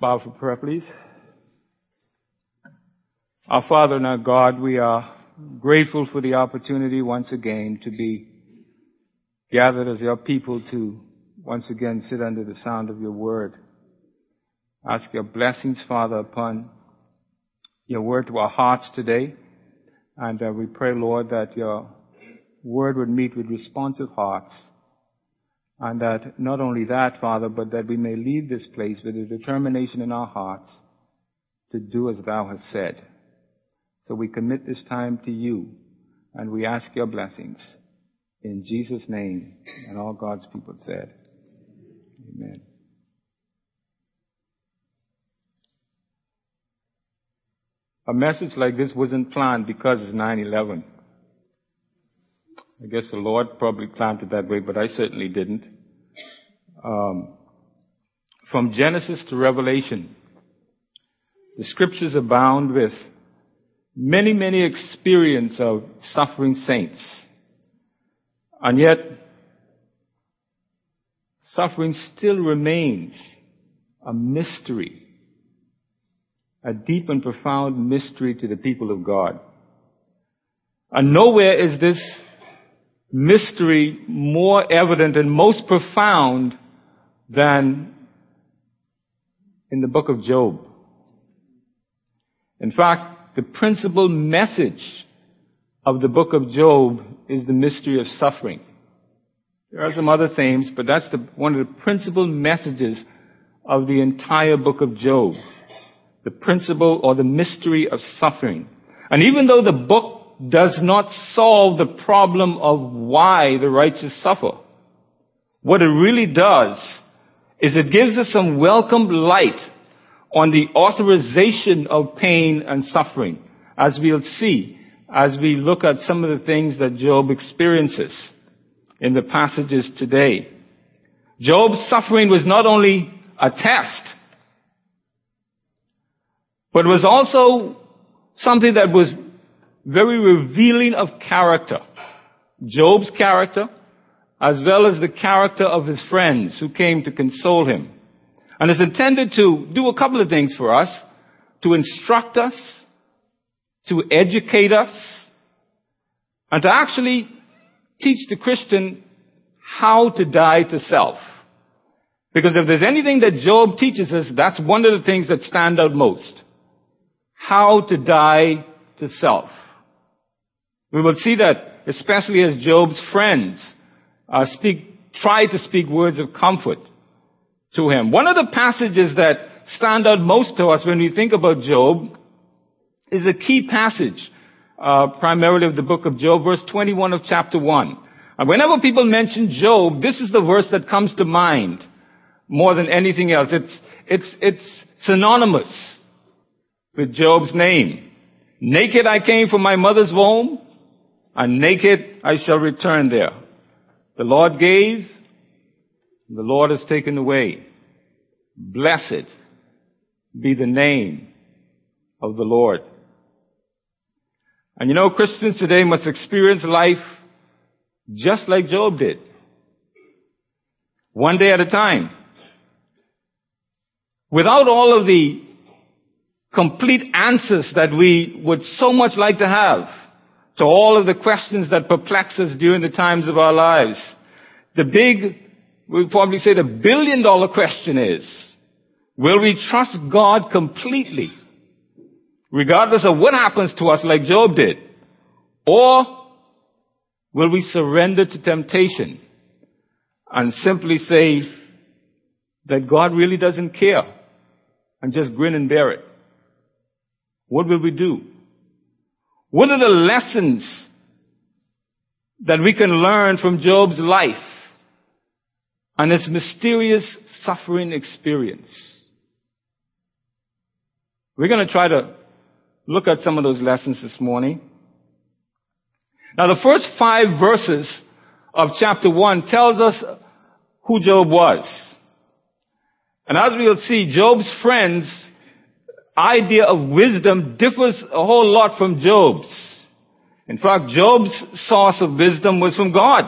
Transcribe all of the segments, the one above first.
Bow for prayer, please. Our Father and our God, we are grateful for the opportunity once again to be gathered as your people to once again sit under the sound of your word. Ask your blessings, Father, upon your word to our hearts today. And uh, we pray, Lord, that your word would meet with responsive hearts. And that not only that, Father, but that we may leave this place with a determination in our hearts to do as thou hast said. So we commit this time to you and we ask your blessings. In Jesus' name. And all God's people said, Amen. A message like this wasn't planned because it's 9-11. I guess the Lord probably planned it that way, but I certainly didn't. Um, from Genesis to Revelation, the scriptures abound with many, many experience of suffering saints. And yet, suffering still remains a mystery, a deep and profound mystery to the people of God. And nowhere is this mystery more evident and most profound than in the book of Job. In fact, the principal message of the book of Job is the mystery of suffering. There are some other themes, but that's the, one of the principal messages of the entire book of Job. The principle or the mystery of suffering. And even though the book does not solve the problem of why the righteous suffer, what it really does is it gives us some welcome light on the authorization of pain and suffering, as we'll see as we look at some of the things that Job experiences in the passages today. Job's suffering was not only a test, but was also something that was very revealing of character. Job's character, as well as the character of his friends who came to console him. And is intended to do a couple of things for us, to instruct us, to educate us, and to actually teach the Christian how to die to self. Because if there's anything that Job teaches us, that's one of the things that stand out most. How to die to self. We will see that especially as Job's friends uh, speak, try to speak words of comfort to him. One of the passages that stand out most to us when we think about Job is a key passage, uh, primarily of the book of Job, verse 21 of chapter 1. And whenever people mention Job, this is the verse that comes to mind more than anything else. It's, it's, it's synonymous with Job's name. Naked I came from my mother's womb, and naked I shall return there. The Lord gave, the Lord has taken away. Blessed be the name of the Lord. And you know, Christians today must experience life just like Job did. One day at a time. Without all of the complete answers that we would so much like to have to all of the questions that perplex us during the times of our lives. The big, we'll probably say the billion dollar question is, will we trust God completely? regardless of what happens to us like Job did? Or will we surrender to temptation and simply say that God really doesn't care and just grin and bear it? What will we do? What are the lessons that we can learn from Job's life and his mysterious suffering experience? We're going to try to look at some of those lessons this morning. Now the first five verses of chapter one tells us who Job was. And as we'll see, Job's friends' idea of wisdom differs a whole lot from Job's. In fact, Job's source of wisdom was from God.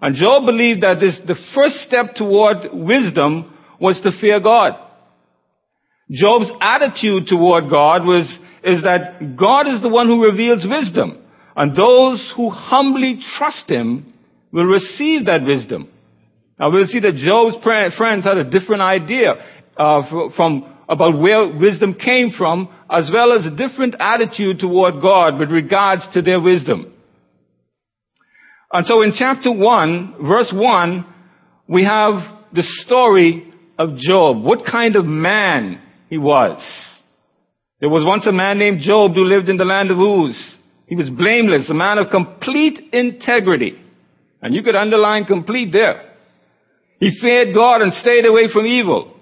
And Job believed that this, the first step toward wisdom was to fear God. Job's attitude toward God was, is that God is the one who reveals wisdom. And those who humbly trust Him will receive that wisdom. Now we'll see that Job's friends had a different idea uh, from about where wisdom came from, as well as a different attitude toward God with regards to their wisdom. And so in chapter 1, verse 1, we have the story of Job. What kind of man he was. There was once a man named Job who lived in the land of Uz. He was blameless, a man of complete integrity. And you could underline complete there. He feared God and stayed away from evil.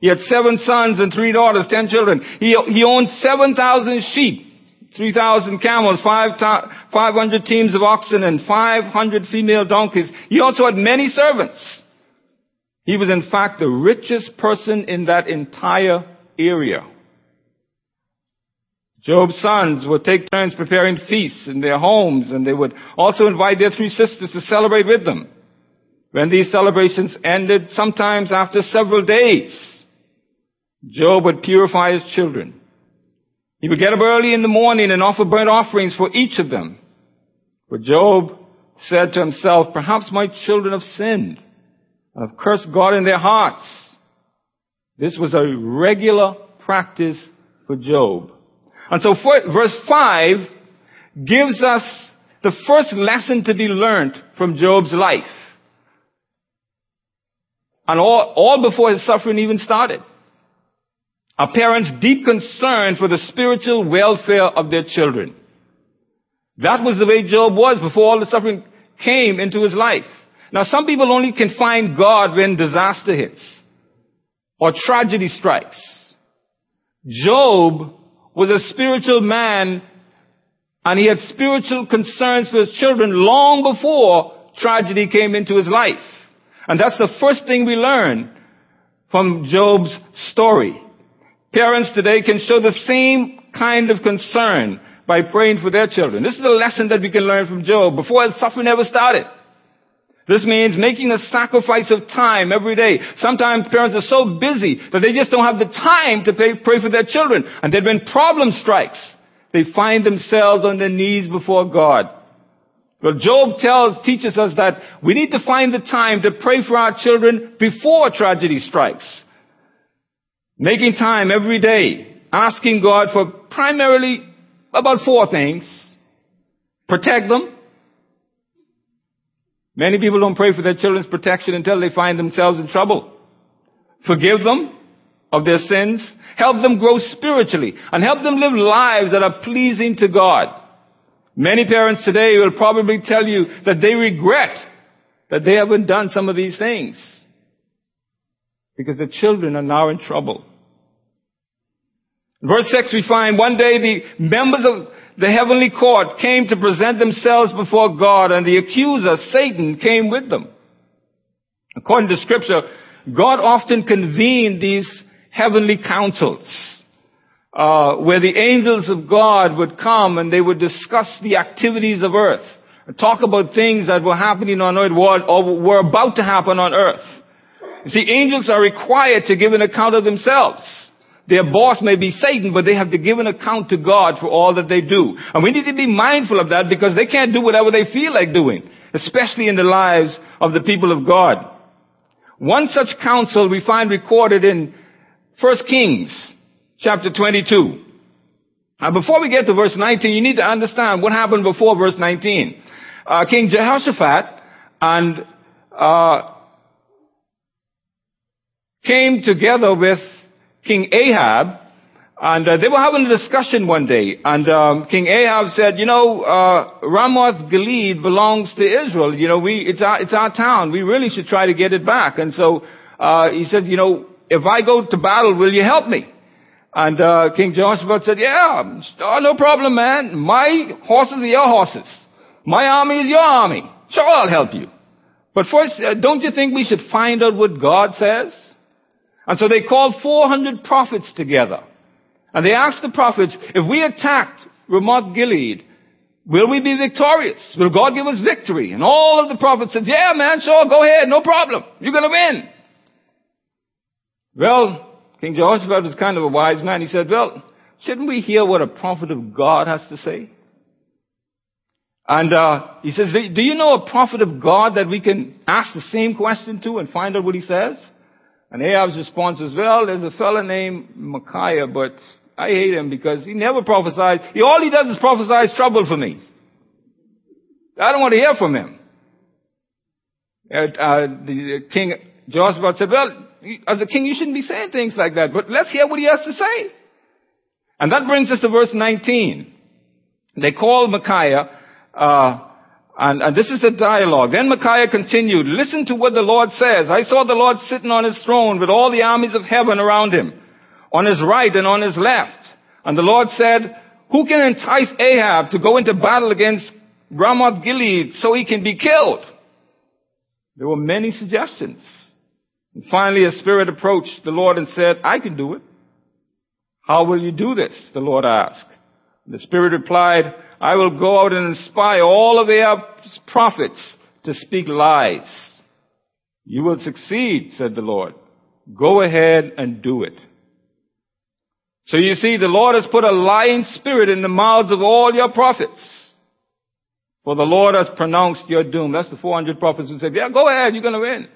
He had seven sons and three daughters, ten children. He, he owned 7,000 sheep, 3,000 camels, 500 teams of oxen, and 500 female donkeys. He also had many servants. He was in fact the richest person in that entire area. Job's sons would take turns preparing feasts in their homes, and they would also invite their three sisters to celebrate with them. When these celebrations ended, sometimes after several days, Job would purify his children. He would get up early in the morning and offer burnt offerings for each of them. But Job said to himself, perhaps my children have sinned and have cursed God in their hearts. This was a regular practice for Job. And so verse 5 gives us the first lesson to be learned from Job's life. And all, all before his suffering even started. A parent's deep concern for the spiritual welfare of their children. That was the way Job was before all the suffering came into his life. Now some people only can find God when disaster hits or tragedy strikes. Job was a spiritual man and he had spiritual concerns for his children long before tragedy came into his life. And that's the first thing we learn from Job's story. Parents today can show the same kind of concern by praying for their children. This is a lesson that we can learn from Job before his suffering ever started. This means making a sacrifice of time every day. Sometimes parents are so busy that they just don't have the time to pay, pray for their children. And then when problem strikes, they find themselves on their knees before God. Well, Job tells, teaches us that we need to find the time to pray for our children before tragedy strikes. Making time every day, asking God for primarily about four things. Protect them, Many people don't pray for their children's protection until they find themselves in trouble. Forgive them of their sins, help them grow spiritually, and help them live lives that are pleasing to God. Many parents today will probably tell you that they regret that they haven't done some of these things because the children are now in trouble. In verse 6 we find one day the members of the heavenly court came to present themselves before God and the accuser, Satan, came with them. According to scripture, God often convened these heavenly councils, uh, where the angels of God would come and they would discuss the activities of earth, talk about things that were happening on earth or were about to happen on earth. You see, angels are required to give an account of themselves. Their boss may be Satan, but they have to give an account to God for all that they do. And we need to be mindful of that because they can't do whatever they feel like doing, especially in the lives of the people of God. One such council we find recorded in 1 Kings chapter 22. Now before we get to verse 19, you need to understand what happened before verse 19. Uh, King Jehoshaphat and uh, came together with King Ahab, and uh, they were having a discussion one day, and um, King Ahab said, "You know, uh, Ramoth Gilead belongs to Israel. You know, we it's our it's our town. We really should try to get it back." And so uh, he said, "You know, if I go to battle, will you help me?" And uh, King Jehoshaphat said, "Yeah, oh, no problem, man. My horses are your horses. My army is your army. Sure, I'll help you. But first, uh, don't you think we should find out what God says?" And so they called 400 prophets together. And they asked the prophets, if we attacked Ramoth Gilead, will we be victorious? Will God give us victory? And all of the prophets said, yeah man, sure, go ahead, no problem. You're gonna win. Well, King Jehoshaphat was kind of a wise man. He said, well, shouldn't we hear what a prophet of God has to say? And uh, he says, do you know a prophet of God that we can ask the same question to and find out what he says? And Ahab's response is, well, there's a fellow named Micaiah, but I hate him because he never prophesies. He, all he does is prophesies trouble for me. I don't want to hear from him. Uh, uh, the king Jehoshaphat said, well, as a king, you shouldn't be saying things like that, but let's hear what he has to say. And that brings us to verse 19. They call Micaiah, uh, and, and, this is a dialogue. Then Micaiah continued, listen to what the Lord says. I saw the Lord sitting on his throne with all the armies of heaven around him, on his right and on his left. And the Lord said, who can entice Ahab to go into battle against Ramoth Gilead so he can be killed? There were many suggestions. And finally a spirit approached the Lord and said, I can do it. How will you do this? The Lord asked. The spirit replied, I will go out and inspire all of their prophets to speak lies. You will succeed, said the Lord. Go ahead and do it. So you see, the Lord has put a lying spirit in the mouths of all your prophets. For the Lord has pronounced your doom. That's the 400 prophets who said, yeah, go ahead, you're going to win.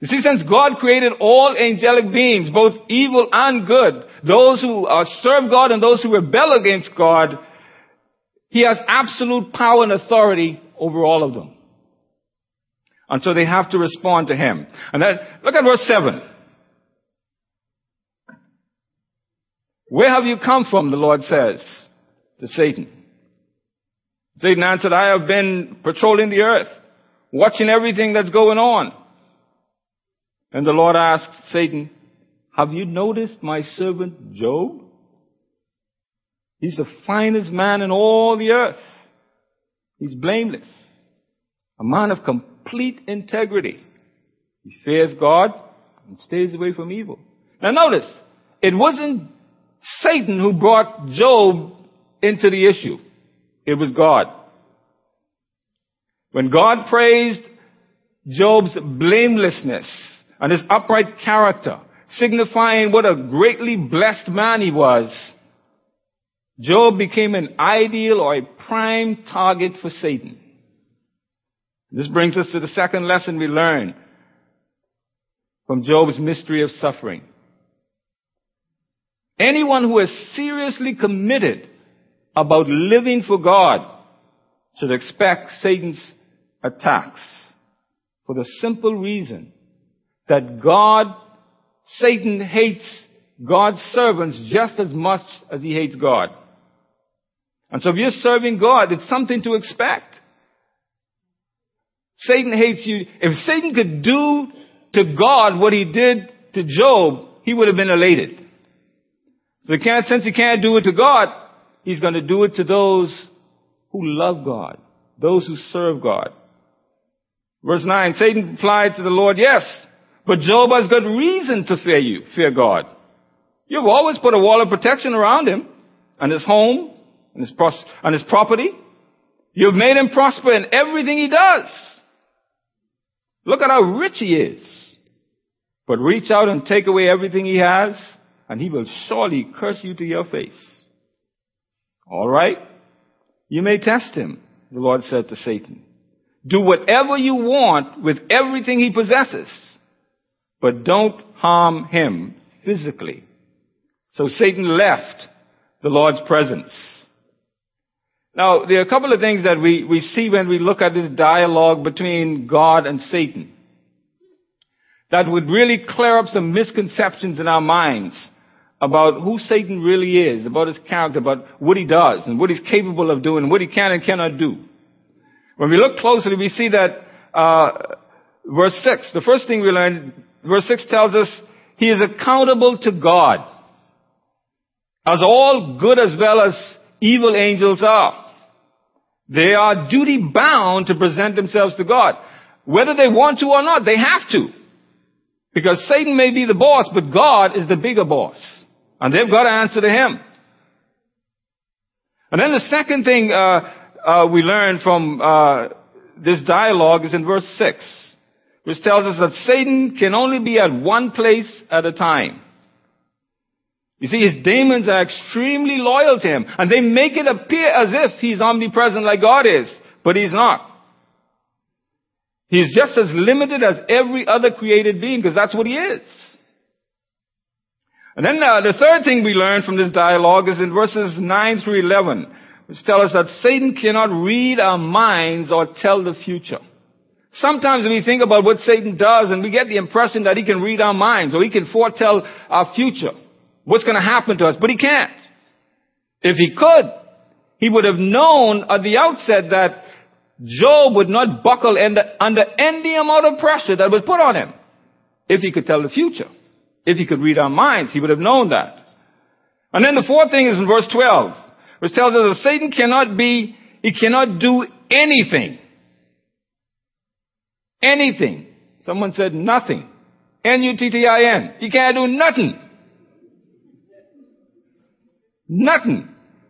You see, since God created all angelic beings, both evil and good, those who uh, serve God and those who rebel against God, He has absolute power and authority over all of them. And so they have to respond to Him. And then, look at verse 7. Where have you come from, the Lord says to Satan. Satan answered, I have been patrolling the earth, watching everything that's going on. And the Lord asked Satan, have you noticed my servant Job? He's the finest man in all the earth. He's blameless. A man of complete integrity. He fears God and stays away from evil. Now notice, it wasn't Satan who brought Job into the issue. It was God. When God praised Job's blamelessness, and his upright character, signifying what a greatly blessed man he was, Job became an ideal or a prime target for Satan. This brings us to the second lesson we learn from Job's mystery of suffering. Anyone who is seriously committed about living for God should expect Satan's attacks for the simple reason that God, Satan hates God's servants just as much as he hates God. And so if you're serving God, it's something to expect. Satan hates you. If Satan could do to God what he did to Job, he would have been elated. So he can't, since he can't do it to God, he's going to do it to those who love God, those who serve God. Verse 9, Satan replied to the Lord, yes, but Job has good reason to fear you, fear God. You've always put a wall of protection around him and his home and his, pros- and his property. You've made him prosper in everything he does. Look at how rich he is. But reach out and take away everything he has and he will surely curse you to your face. All right? You may test him, the Lord said to Satan. Do whatever you want with everything he possesses but don't harm him physically. So Satan left the Lord's presence. Now, there are a couple of things that we, we see when we look at this dialogue between God and Satan that would really clear up some misconceptions in our minds about who Satan really is, about his character, about what he does and what he's capable of doing, and what he can and cannot do. When we look closely, we see that uh, verse 6, the first thing we learn, Verse 6 tells us he is accountable to God. As all good as well as evil angels are. They are duty bound to present themselves to God. Whether they want to or not, they have to. Because Satan may be the boss, but God is the bigger boss. And they've got to answer to him. And then the second thing uh, uh, we learn from uh, this dialogue is in verse 6. Which tells us that Satan can only be at one place at a time. You see, his demons are extremely loyal to him, and they make it appear as if he's omnipresent like God is, but he's not. He's just as limited as every other created being, because that's what he is. And then uh, the third thing we learn from this dialogue is in verses 9 through 11, which tell us that Satan cannot read our minds or tell the future. Sometimes we think about what Satan does and we get the impression that he can read our minds or he can foretell our future what's going to happen to us, but he can't. If he could, he would have known at the outset that Job would not buckle under, under any amount of pressure that was put on him. If he could tell the future. If he could read our minds, he would have known that. And then the fourth thing is in verse 12, which tells us that Satan cannot be, he cannot do anything. Anything. Someone said nothing. N-U-T-T-I-N. He can't do nothing. Nothing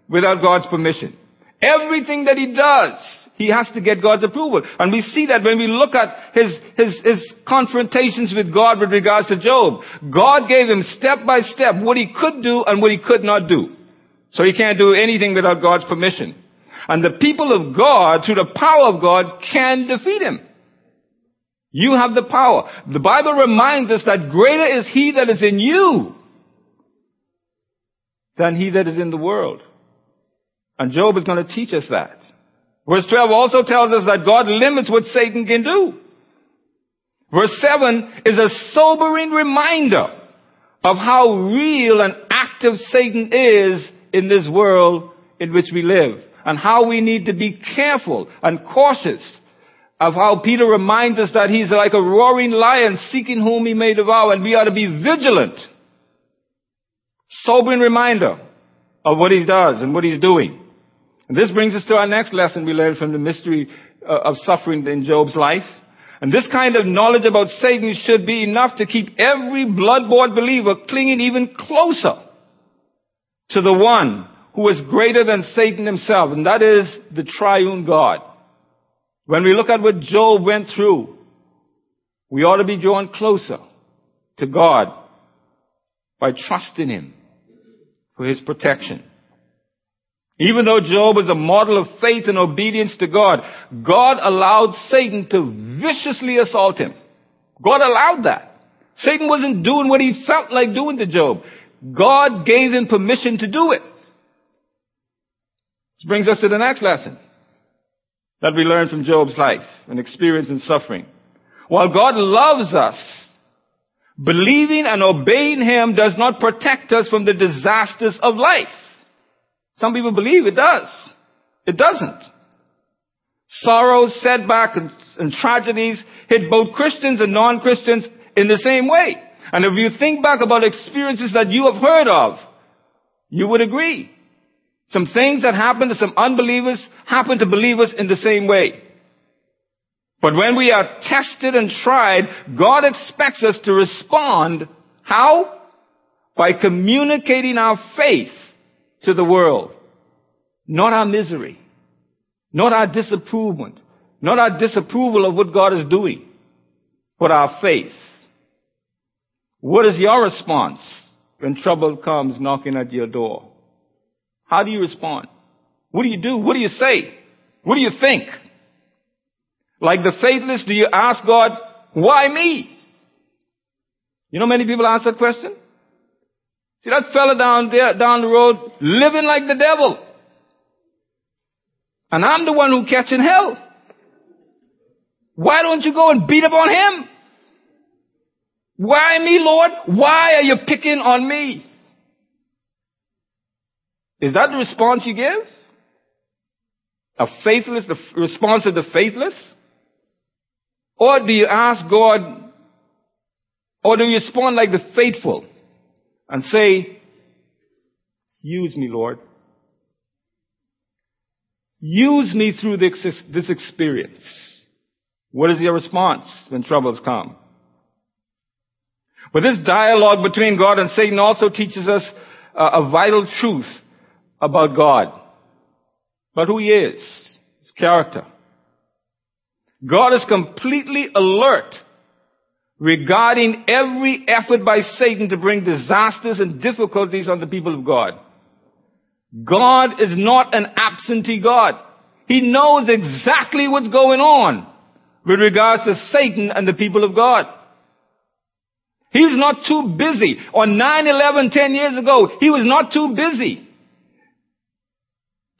without God's permission. Everything that he does, he has to get God's approval. And we see that when we look at his, his, his confrontations with God with regards to Job. God gave him step by step what he could do and what he could not do. So he can't do anything without God's permission. And the people of God, through the power of God, can defeat him. You have the power. The Bible reminds us that greater is he that is in you than he that is in the world. And Job is going to teach us that. Verse 12 also tells us that God limits what Satan can do. Verse 7 is a sobering reminder of how real and active Satan is in this world in which we live and how we need to be careful and cautious of how Peter reminds us that he's like a roaring lion seeking whom he may devour and we ought to be vigilant sobering reminder of what he does and what he's doing. And this brings us to our next lesson we learned from the mystery uh, of suffering in Job's life. And this kind of knowledge about Satan should be enough to keep every blood-bought believer clinging even closer to the one who is greater than Satan himself, and that is the triune God. When we look at what Job went through, we ought to be drawn closer to God by trusting Him for his protection. Even though Job was a model of faith and obedience to God, God allowed Satan to viciously assault him. God allowed that. Satan wasn't doing what he felt like doing to Job. God gave him permission to do it. This brings us to the next lesson that we learn from Job's life and experience and suffering. While God loves us, Believing and obeying Him does not protect us from the disasters of life. Some people believe it does. It doesn't. Sorrows, setbacks, and, and tragedies hit both Christians and non-Christians in the same way. And if you think back about experiences that you have heard of, you would agree. Some things that happen to some unbelievers happen to believers in the same way. But when we are tested and tried, God expects us to respond. How? By communicating our faith to the world. Not our misery. Not our disapproval. Not our disapproval of what God is doing. But our faith. What is your response when trouble comes knocking at your door? How do you respond? What do you do? What do you say? What do you think? Like the faithless, do you ask God, why me? You know many people ask that question? See that fella down there, down the road, living like the devil. And I'm the one who catching hell. Why don't you go and beat up on him? Why me, Lord? Why are you picking on me? Is that the response you give? A faithless, the response of the faithless? Or do you ask God, or do you respond like the faithful and say, use me, Lord. Use me through this, this experience. What is your response when troubles come? But this dialogue between God and Satan also teaches us uh, a vital truth about God, about who He is, His character. God is completely alert regarding every effort by Satan to bring disasters and difficulties on the people of God. God is not an absentee God. He knows exactly what's going on with regards to Satan and the people of God. He's not too busy. On 9-11 10 years ago, he was not too busy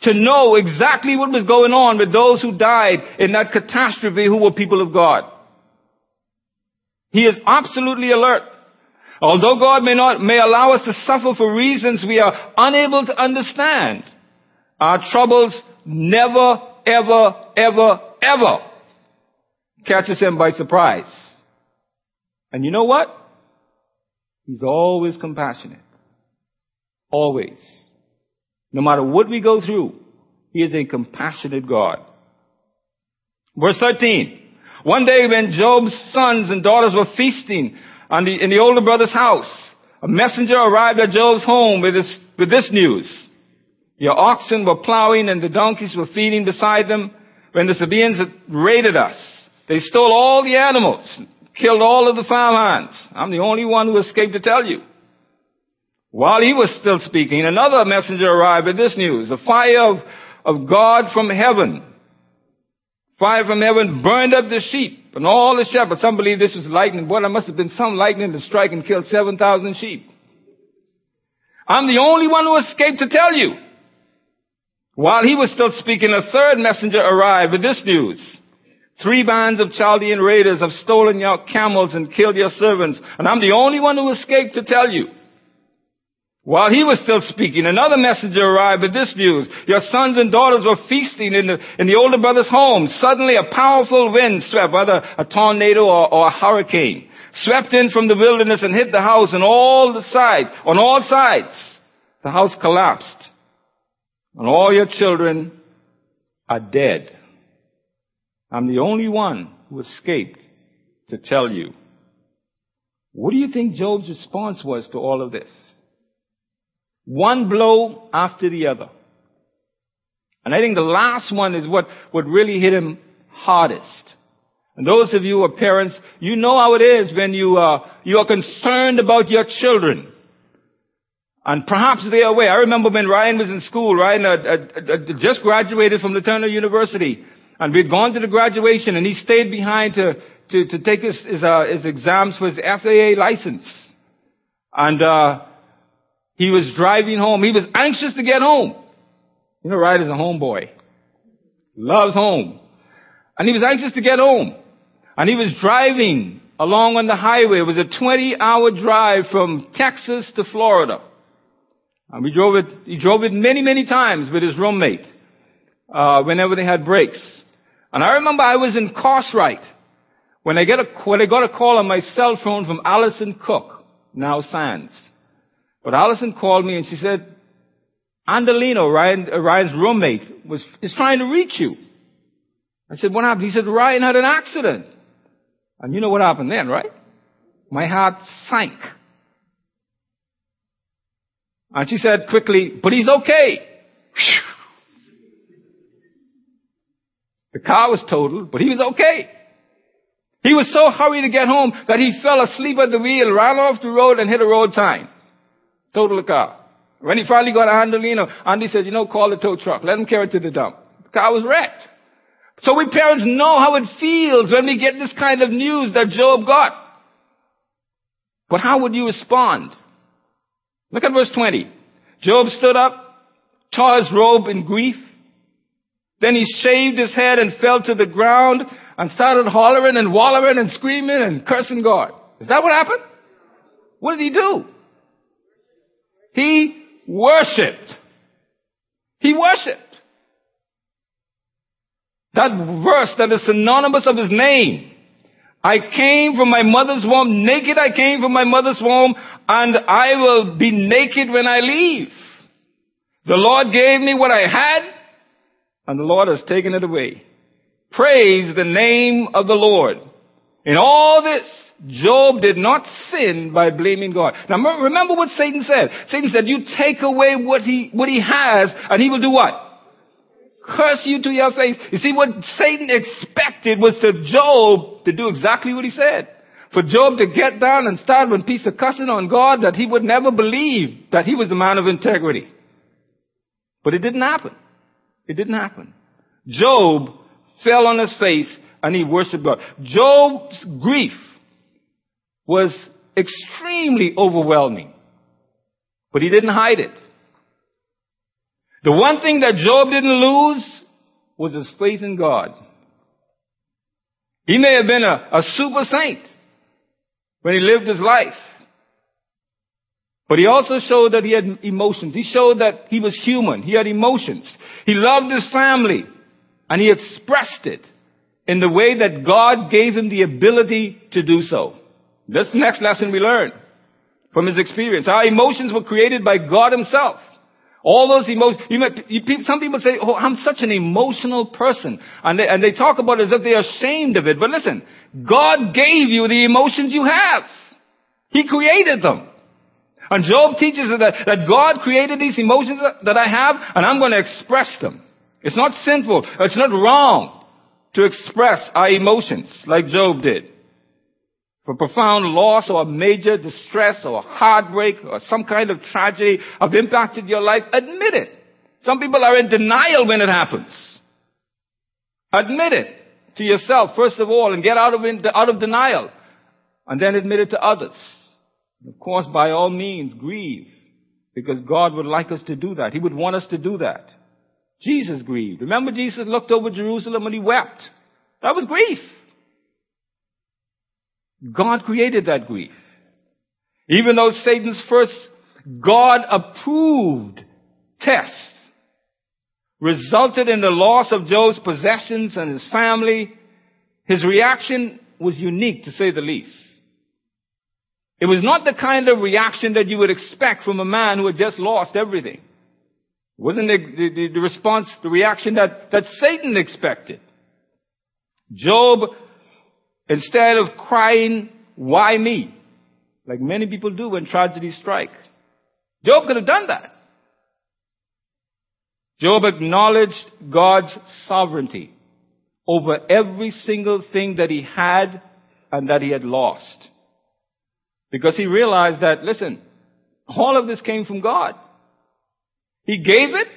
to know exactly what was going on with those who died in that catastrophe who were people of God. He is absolutely alert. Although God may not, may allow us to suffer for reasons we are unable to understand, our troubles never, ever, ever, ever catches him by surprise. And you know what? He's always compassionate. Always. No matter what we go through, He is a compassionate God. Verse 13. One day when Job's sons and daughters were feasting the, in the older brother's house, a messenger arrived at Job's home with this, with this news. Your oxen were plowing and the donkeys were feeding beside them when the Sabaeans raided us. They stole all the animals, killed all of the farmhands. I'm the only one who escaped to tell you. While he was still speaking, another messenger arrived with this news. The fire of, of God from heaven. Fire from heaven burned up the sheep and all the shepherds. Some believe this was lightning. Boy, there must have been some lightning to strike and kill 7,000 sheep. I'm the only one who escaped to tell you. While he was still speaking, a third messenger arrived with this news. Three bands of Chaldean raiders have stolen your camels and killed your servants, and I'm the only one who escaped to tell you. While he was still speaking, another messenger arrived with this news. Your sons and daughters were feasting in the, in the older brother's home. Suddenly a powerful wind swept, whether a tornado or, or a hurricane, swept in from the wilderness and hit the house on all the sides, on all sides. The house collapsed. And all your children are dead. I'm the only one who escaped to tell you. What do you think Job's response was to all of this? One blow after the other. And I think the last one is what, what really hit him hardest. And those of you who are parents, you know how it is when you, uh, you are concerned about your children. And perhaps they are away. I remember when Ryan was in school, Ryan uh, uh, uh, just graduated from LeTourneau University. And we'd gone to the graduation and he stayed behind to, to, to take his, his, uh, his exams for his FAA license. And, uh, he was driving home. He was anxious to get home. You know, Ryder's a homeboy. Loves home. And he was anxious to get home. And he was driving along on the highway. It was a 20 hour drive from Texas to Florida. And we drove it, he drove it many, many times with his roommate, uh, whenever they had breaks. And I remember I was in Cartwright when I get a, when I got a call on my cell phone from Allison Cook, now Sands. But Allison called me and she said, Andolino, Ryan, uh, Ryan's roommate, was, is trying to reach you. I said, what happened? He said, Ryan had an accident. And you know what happened then, right? My heart sank. And she said quickly, but he's okay. The car was totaled, but he was okay. He was so hurried to get home that he fell asleep at the wheel, ran off the road and hit a road sign. Total the car. When he finally got a Andolino, Andy said, you know, call the tow truck. Let him carry it to the dump. The car was wrecked. So we parents know how it feels when we get this kind of news that Job got. But how would you respond? Look at verse 20. Job stood up, tore his robe in grief. Then he shaved his head and fell to the ground and started hollering and wallowing and screaming and cursing God. Is that what happened? What did he do? He worshiped. He worshiped. That verse that is synonymous of his name. I came from my mother's womb, naked I came from my mother's womb, and I will be naked when I leave. The Lord gave me what I had, and the Lord has taken it away. Praise the name of the Lord. In all this, Job did not sin by blaming God. Now remember what Satan said. Satan said, you take away what he, what he has and he will do what? Curse you to your face. You see, what Satan expected was to Job to do exactly what he said. for Job to get down and start one piece of cussing on God that he would never believe that he was a man of integrity. But it didn't happen. It didn't happen. Job fell on his face and he worshiped God. Job's grief was extremely overwhelming, but he didn't hide it. The one thing that Job didn't lose was his faith in God. He may have been a, a super saint when he lived his life. But he also showed that he had emotions. He showed that he was human. He had emotions. He loved his family. And he expressed it in the way that God gave him the ability to do so. This next lesson we learn from his experience. Our emotions were created by God himself. All those emotions, you know, some people say, oh, I'm such an emotional person. And they, and they talk about it as if they're ashamed of it. But listen, God gave you the emotions you have. He created them. And Job teaches that, that God created these emotions that I have, and I'm going to express them. It's not sinful. It's not wrong to express our emotions like Job did. For profound loss or major distress or heartbreak or some kind of tragedy have impacted your life, admit it. Some people are in denial when it happens. Admit it to yourself, first of all, and get out of, out of denial. And then admit it to others. Of course, by all means, grieve. Because God would like us to do that. He would want us to do that. Jesus grieved. Remember Jesus looked over Jerusalem and he wept. That was grief. God created that grief. Even though Satan's first God approved test resulted in the loss of Job's possessions and his family, his reaction was unique to say the least. It was not the kind of reaction that you would expect from a man who had just lost everything. It wasn't the, the, the response, the reaction that, that Satan expected. Job, instead of crying, why me? Like many people do when tragedies strike. Job could have done that. Job acknowledged God's sovereignty over every single thing that he had and that he had lost. Because he realized that, listen, all of this came from God. He gave it,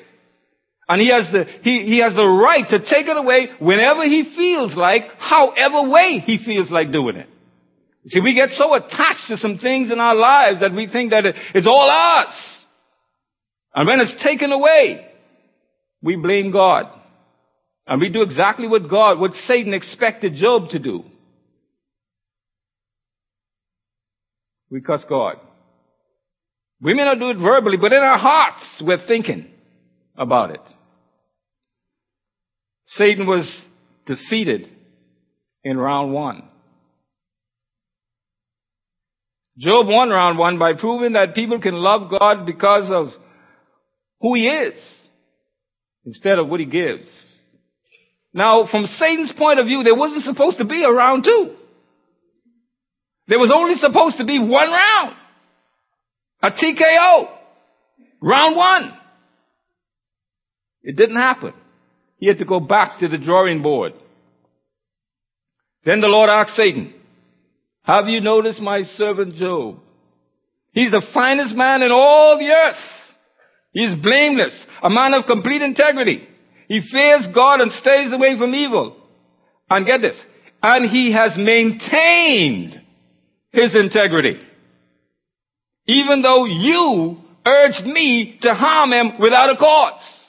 and he has the, he, he has the right to take it away whenever he feels like, however way he feels like doing it. See, we get so attached to some things in our lives that we think that it's all ours. And when it's taken away, we blame God. And we do exactly what God, what Satan expected Job to do. We cuss God. We may not do it verbally, but in our hearts, we're thinking about it. Satan was defeated in round one. Job won round one by proving that people can love God because of who he is instead of what he gives. Now, from Satan's point of view, there wasn't supposed to be a round two. There was only supposed to be one round. A TKO. Round one. It didn't happen. He had to go back to the drawing board. Then the Lord asked Satan, have you noticed my servant Job? He's the finest man in all the earth. He is blameless, a man of complete integrity. He fears God and stays away from evil. And get this, and he has maintained his integrity. Even though you urged me to harm him without a cause.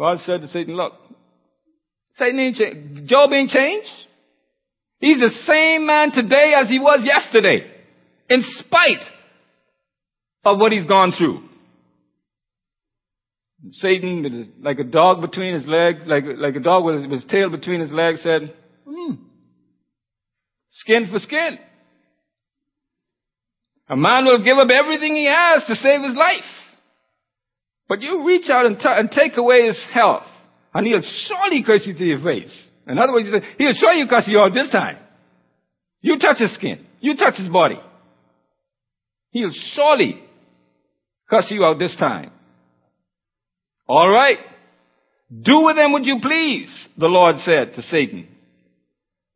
God said to Satan, look, Satan ain't changed. Job ain't changed. He's the same man today as he was yesterday. In spite of what he's gone through. Satan, like a dog between his legs, like, like a dog with his tail between his legs said, Hmm. Skin for skin. A man will give up everything he has to save his life. But you reach out and, t- and take away his health, and he'll surely curse you to your face. In other words, he'll surely curse you out this time. You touch his skin. You touch his body. He'll surely curse you out this time. All right. Do with them what you please, the Lord said to Satan.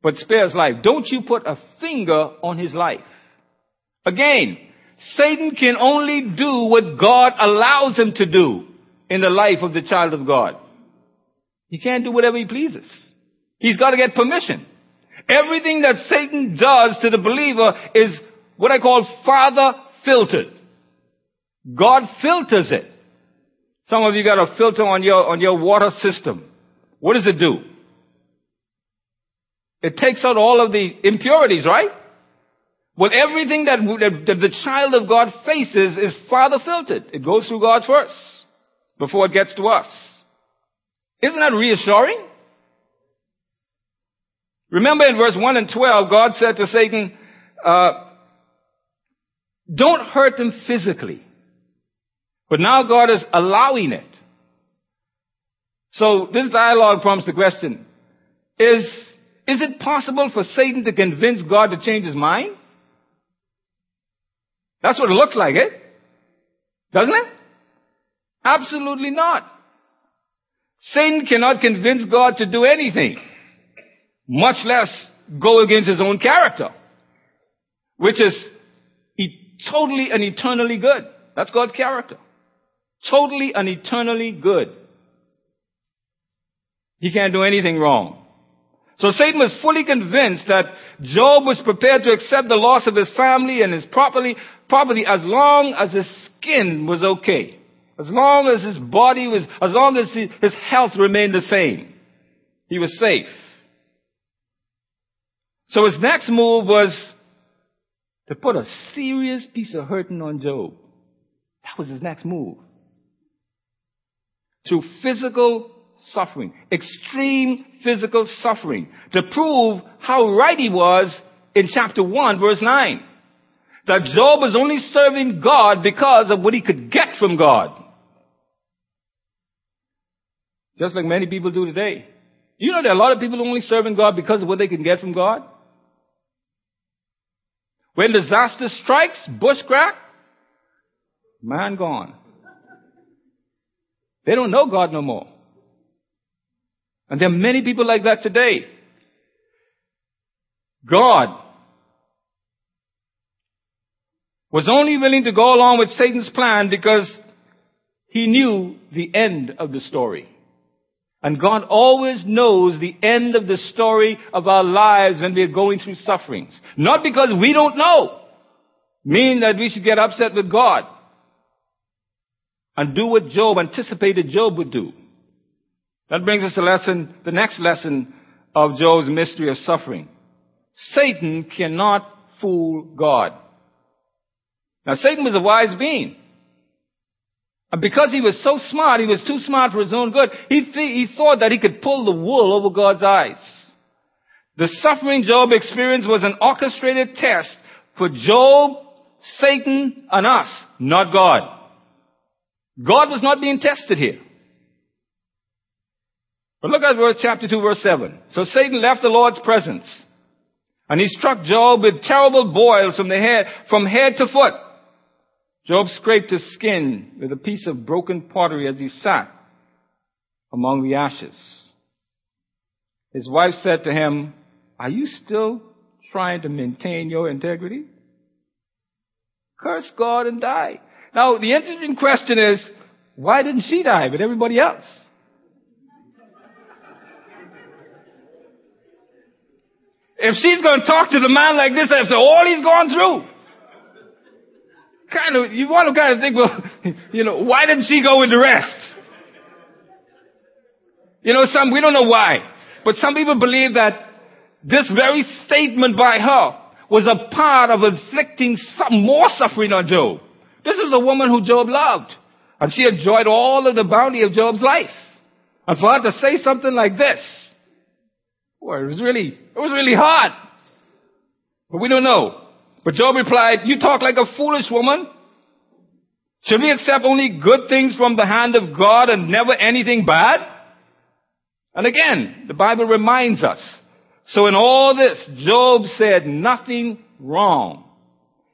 but spare his life. Don't you put a finger on his life. Again, Satan can only do what God allows him to do in the life of the child of God. He can't do whatever he pleases. He's got to get permission. Everything that Satan does to the believer is what I call father filtered. God filters it. Some of you got a filter on your, on your water system. What does it do? It takes out all of the impurities, right? Well, everything that, that, the child of God faces is father filtered. It goes through God first before it gets to us. Isn't that reassuring? Remember in verse 1 and 12, God said to Satan, uh, don't hurt them physically. But now God is allowing it. So this dialogue prompts the question, is, is it possible for Satan to convince God to change his mind? That's what it looks like, it, Doesn't it? Absolutely not. Satan cannot convince God to do anything, much less go against his own character, which is totally and eternally good. That's God's character. Totally and eternally good. He can't do anything wrong. So Satan was fully convinced that Job was prepared to accept the loss of his family and his property, property as long as his skin was okay. As long as his body was, as long as his health remained the same. He was safe. So his next move was to put a serious piece of hurting on Job. That was his next move. Through physical suffering, extreme physical suffering, to prove how right he was in chapter 1 verse 9. That Job was only serving God because of what he could get from God. Just like many people do today. You know there are a lot of people only serving God because of what they can get from God? When disaster strikes, bushcrack, man gone. They don't know God no more. And there are many people like that today. God was only willing to go along with Satan's plan because he knew the end of the story. And God always knows the end of the story of our lives when we're going through sufferings. Not because we don't know, mean that we should get upset with God and do what Job anticipated Job would do. That brings us to lesson, the next lesson of Job's mystery of suffering. Satan cannot fool God. Now Satan was a wise being. And because he was so smart, he was too smart for his own good, he, th- he thought that he could pull the wool over God's eyes. The suffering Job experienced was an orchestrated test for Job, Satan, and us, not God. God was not being tested here. But look at verse chapter 2 verse 7. So Satan left the Lord's presence and he struck Job with terrible boils from the head, from head to foot. Job scraped his skin with a piece of broken pottery as he sat among the ashes. His wife said to him, Are you still trying to maintain your integrity? Curse God and die. Now, the interesting question is, why didn't she die, but everybody else? If she's going to talk to the man like this after all he's gone through, kind of, you want to kind of think, well, you know, why didn't she go with the rest? You know, some, we don't know why, but some people believe that this very statement by her was a part of inflicting some more suffering on Job. This is a woman who Job loved, and she enjoyed all of the bounty of Job's life. And for her to say something like this, boy, it was really, it was really hard. But we don't know. But Job replied, you talk like a foolish woman. Should we accept only good things from the hand of God and never anything bad? And again, the Bible reminds us. So in all this, Job said nothing wrong.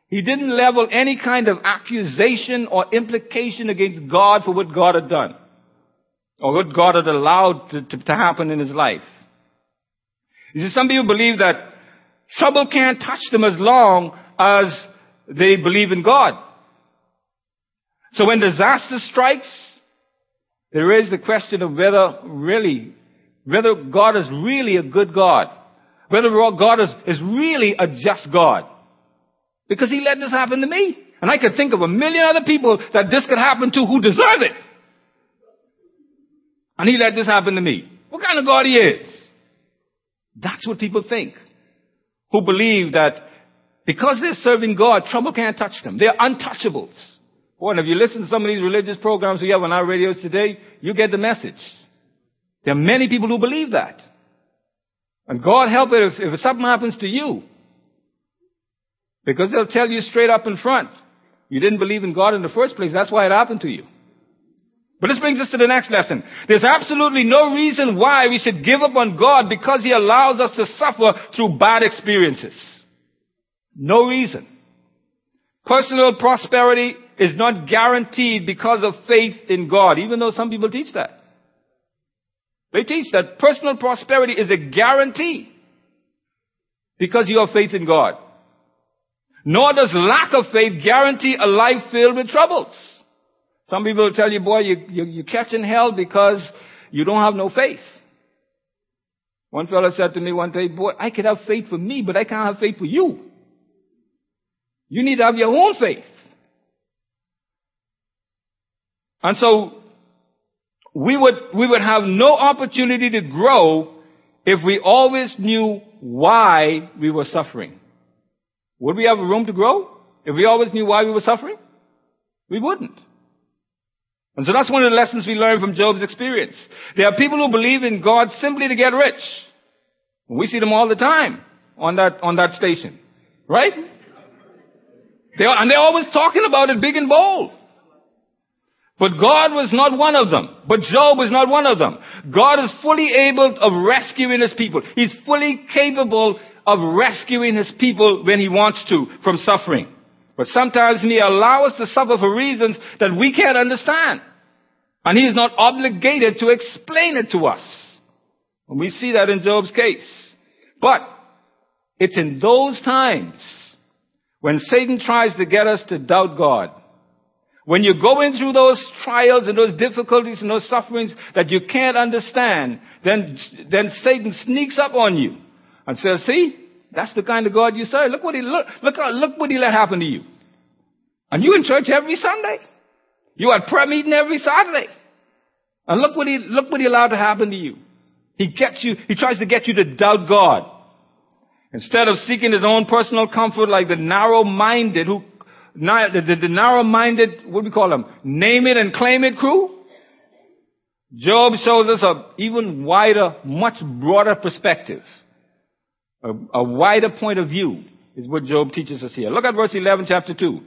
He didn't level any kind of accusation or implication against God for what God had done. Or what God had allowed to, to, to happen in his life. You see, some people believe that trouble can't touch them as long as they believe in God. So when disaster strikes, there is the question of whether really, whether God is really a good God. Whether God is, is really a just God. Because He let this happen to me. And I could think of a million other people that this could happen to who deserve it. And He let this happen to me. What kind of God He is? That's what people think. Who believe that because they're serving God, trouble can't touch them. They're untouchables. Boy, and if you listen to some of these religious programs we have on our radios today, you get the message. There are many people who believe that. And God help it if, if something happens to you. Because they'll tell you straight up in front. You didn't believe in God in the first place. That's why it happened to you. But this brings us to the next lesson. There's absolutely no reason why we should give up on God because He allows us to suffer through bad experiences. No reason. Personal prosperity is not guaranteed because of faith in God, even though some people teach that. They teach that personal prosperity is a guarantee because you have faith in God. Nor does lack of faith guarantee a life filled with troubles. Some people will tell you, boy, you, you, you're catching hell because you don't have no faith. One fellow said to me one day, boy, I could have faith for me, but I can't have faith for you. You need to have your own faith. And so, we would, we would have no opportunity to grow if we always knew why we were suffering. Would we have room to grow if we always knew why we were suffering? We wouldn't. And so that's one of the lessons we learn from Job's experience. There are people who believe in God simply to get rich. We see them all the time on that, on that station. Right? They are, and they're always talking about it big and bold. But God was not one of them. But Job was not one of them. God is fully able of rescuing his people. He's fully capable of rescuing his people when he wants to from suffering. But sometimes he allows us to suffer for reasons that we can't understand. And he is not obligated to explain it to us. And we see that in Job's case. But it's in those times when Satan tries to get us to doubt God. When you're going through those trials and those difficulties and those sufferings that you can't understand, then, then Satan sneaks up on you and says, see, that's the kind of God you serve. Look what he, look, look, look what he let happen to you. And you in church every Sunday. You at prayer meeting every Saturday. And look what he, look what he allowed to happen to you. He gets you, he tries to get you to doubt God. Instead of seeking his own personal comfort like the narrow-minded who, the, the, narrow-minded, what do we call them? Name it and claim it crew. Job shows us a even wider, much broader perspective. A, a wider point of view is what Job teaches us here. Look at verse 11, chapter 2.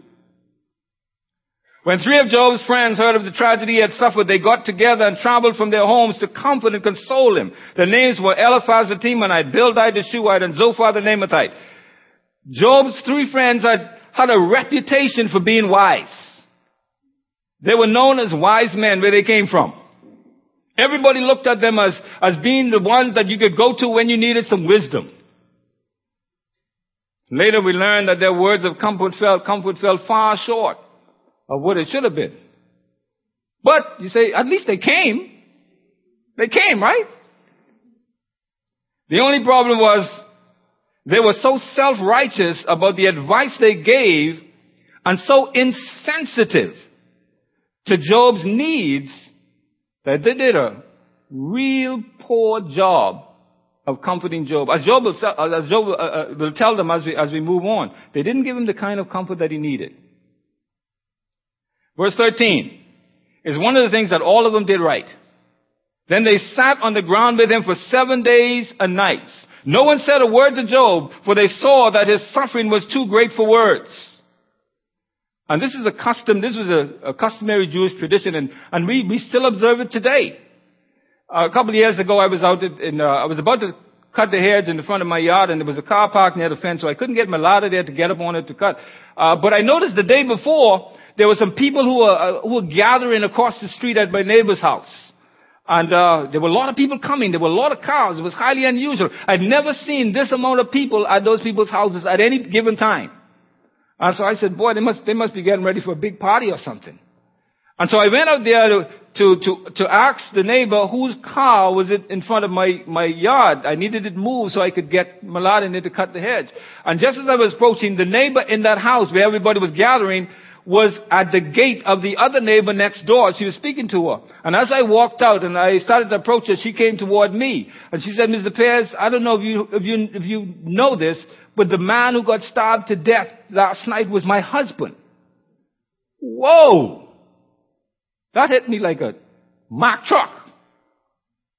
When three of Job's friends heard of the tragedy he had suffered, they got together and traveled from their homes to comfort and console him. Their names were Eliphaz the Temanite, Bildad the Shuhite, and Zophar the Naamathite. Job's three friends had, had a reputation for being wise. They were known as wise men where they came from. Everybody looked at them as, as being the ones that you could go to when you needed some wisdom. Later we learned that their words of comfort fell, comfort fell far short of what it should have been. But you say, at least they came. They came, right? The only problem was they were so self-righteous about the advice they gave and so insensitive to Job's needs that they did a real poor job of comforting Job. As Job will, as Job, uh, uh, will tell them as we, as we move on, they didn't give him the kind of comfort that he needed. Verse 13 is one of the things that all of them did right. Then they sat on the ground with him for seven days and nights. No one said a word to Job, for they saw that his suffering was too great for words. And this is a custom, this was a, a customary Jewish tradition, and, and we, we still observe it today. A couple of years ago, I was out in, uh, I was about to cut the hedge in the front of my yard, and there was a car parked near the fence, so I couldn't get my ladder there to get up on it to cut. Uh, but I noticed the day before, there were some people who were, uh, who were gathering across the street at my neighbor's house. And uh, there were a lot of people coming. There were a lot of cars. It was highly unusual. I'd never seen this amount of people at those people's houses at any given time. And so I said, boy, they must, they must be getting ready for a big party or something. And so I went out there to, to, to, to ask the neighbor whose car was it in front of my, my yard. I needed it moved so I could get Malad in to cut the hedge. And just as I was approaching, the neighbor in that house where everybody was gathering was at the gate of the other neighbor next door. She was speaking to her. And as I walked out and I started to approach her, she came toward me. And she said, Mr. Pears, I don't know if you, if you, if you know this, but the man who got starved to death last night was my husband. Whoa! That hit me like a Mack truck.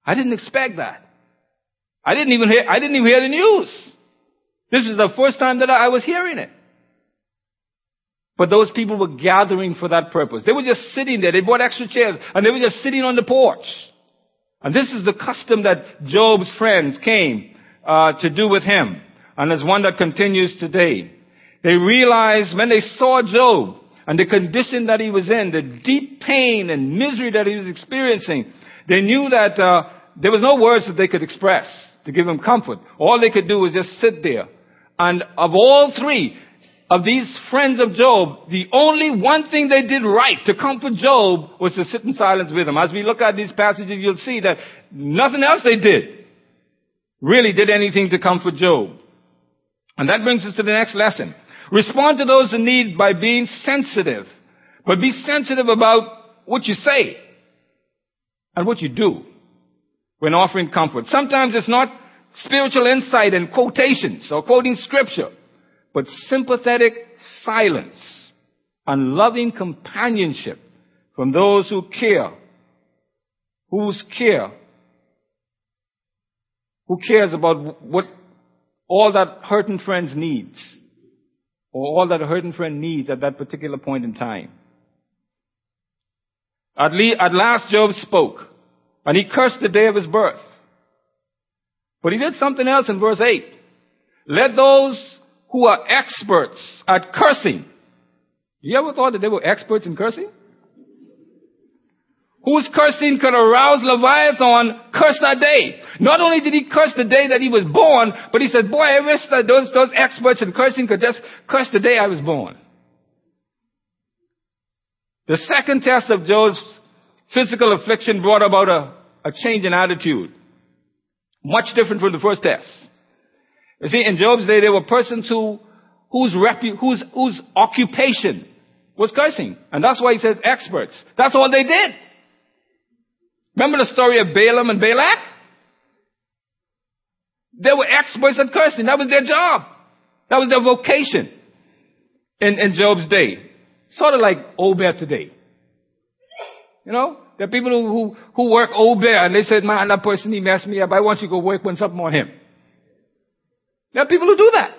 I didn't expect that. I didn't even hear, I didn't even hear the news. This is the first time that I was hearing it. But those people were gathering for that purpose. They were just sitting there. They brought extra chairs and they were just sitting on the porch. And this is the custom that Job's friends came uh, to do with him. And it's one that continues today. They realized when they saw Job and the condition that he was in, the deep pain and misery that he was experiencing, they knew that uh, there was no words that they could express to give him comfort. All they could do was just sit there. And of all three, of these friends of Job, the only one thing they did right to comfort Job was to sit in silence with him. As we look at these passages, you'll see that nothing else they did really did anything to comfort Job. And that brings us to the next lesson. Respond to those in need by being sensitive, but be sensitive about what you say and what you do when offering comfort. Sometimes it's not spiritual insight and quotations or quoting scripture but sympathetic silence and loving companionship from those who care, whose care, who cares about what all that hurting friends needs, or all that a hurting friend needs at that particular point in time. At, le- at last Job spoke, and he cursed the day of his birth. But he did something else in verse 8. Let those who are experts at cursing. You ever thought that they were experts in cursing? Whose cursing could arouse Leviathan curse that day. Not only did he curse the day that he was born, but he says, boy, I wish that those, those experts in cursing could just curse the day I was born. The second test of Job's physical affliction brought about a, a change in attitude. Much different from the first test. You see, in Job's day, there were persons who, whose, repu- whose, whose occupation was cursing. And that's why he says experts. That's all they did. Remember the story of Balaam and Balak? They were experts at cursing. That was their job. That was their vocation in, in Job's day. Sort of like Obeah today. You know, there are people who, who, who work Obeah and they said, man, that person, he messed me up. I want you to go work with something on him. There are people who do that.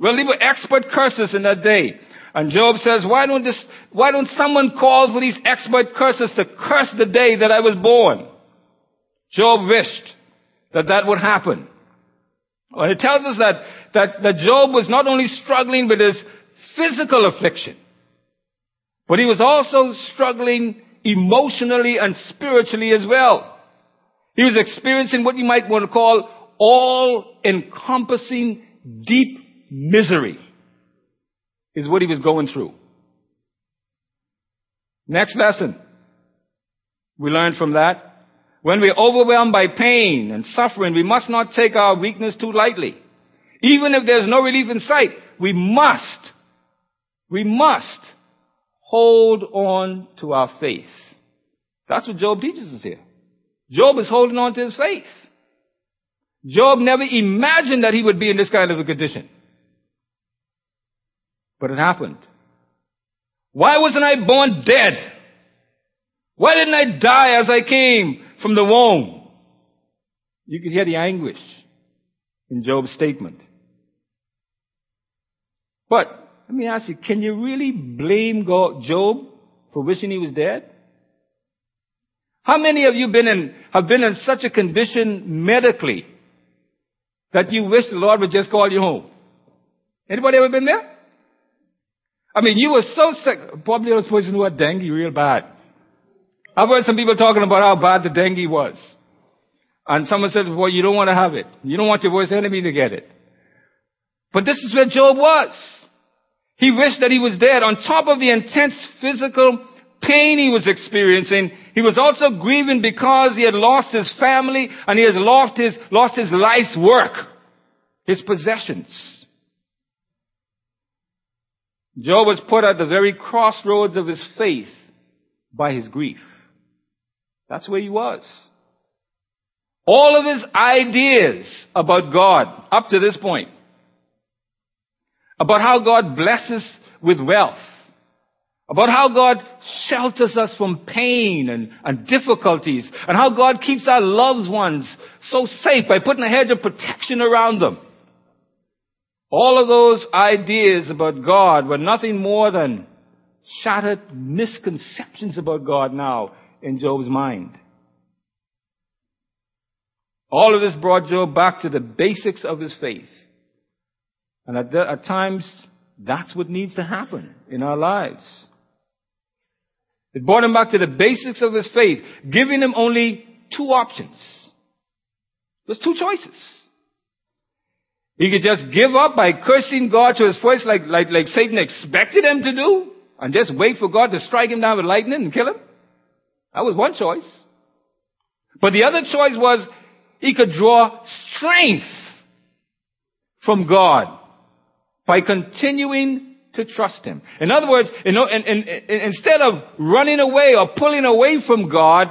Well, they were expert cursers in that day. And Job says, why don't this, why don't someone call for these expert cursers to curse the day that I was born? Job wished that that would happen. Well, it tells us that, that, that Job was not only struggling with his physical affliction, but he was also struggling emotionally and spiritually as well. He was experiencing what you might want to call all encompassing deep misery is what he was going through. Next lesson. We learned from that. When we're overwhelmed by pain and suffering, we must not take our weakness too lightly. Even if there's no relief in sight, we must, we must hold on to our faith. That's what Job teaches us here. Job is holding on to his faith. Job never imagined that he would be in this kind of a condition. But it happened. Why wasn't I born dead? Why didn't I die as I came from the womb? You could hear the anguish in Job's statement. But let me ask you, can you really blame God, Job for wishing he was dead? How many of you been in, have been in such a condition medically that you wish the Lord would just call you home. Anybody ever been there? I mean, you were so sick. Probably those persons who had dengue real bad. I've heard some people talking about how bad the dengue was. And someone said, well, you don't want to have it. You don't want your worst enemy to get it. But this is where Job was. He wished that he was dead. On top of the intense physical pain he was experiencing, he was also grieving because he had lost his family and he had lost his, lost his life's work, his possessions. Job was put at the very crossroads of his faith by his grief. That's where he was. All of his ideas about God up to this point, about how God blesses with wealth, about how God shelters us from pain and, and difficulties, and how God keeps our loved ones so safe by putting a hedge of protection around them. All of those ideas about God were nothing more than shattered misconceptions about God now in Job's mind. All of this brought Job back to the basics of his faith. And at, the, at times, that's what needs to happen in our lives. It brought him back to the basics of his faith, giving him only two options. There's two choices. He could just give up by cursing God to his face like, like, like Satan expected him to do, and just wait for God to strike him down with lightning and kill him. That was one choice. But the other choice was he could draw strength from God by continuing to trust Him. In other words, in, in, in, instead of running away or pulling away from God,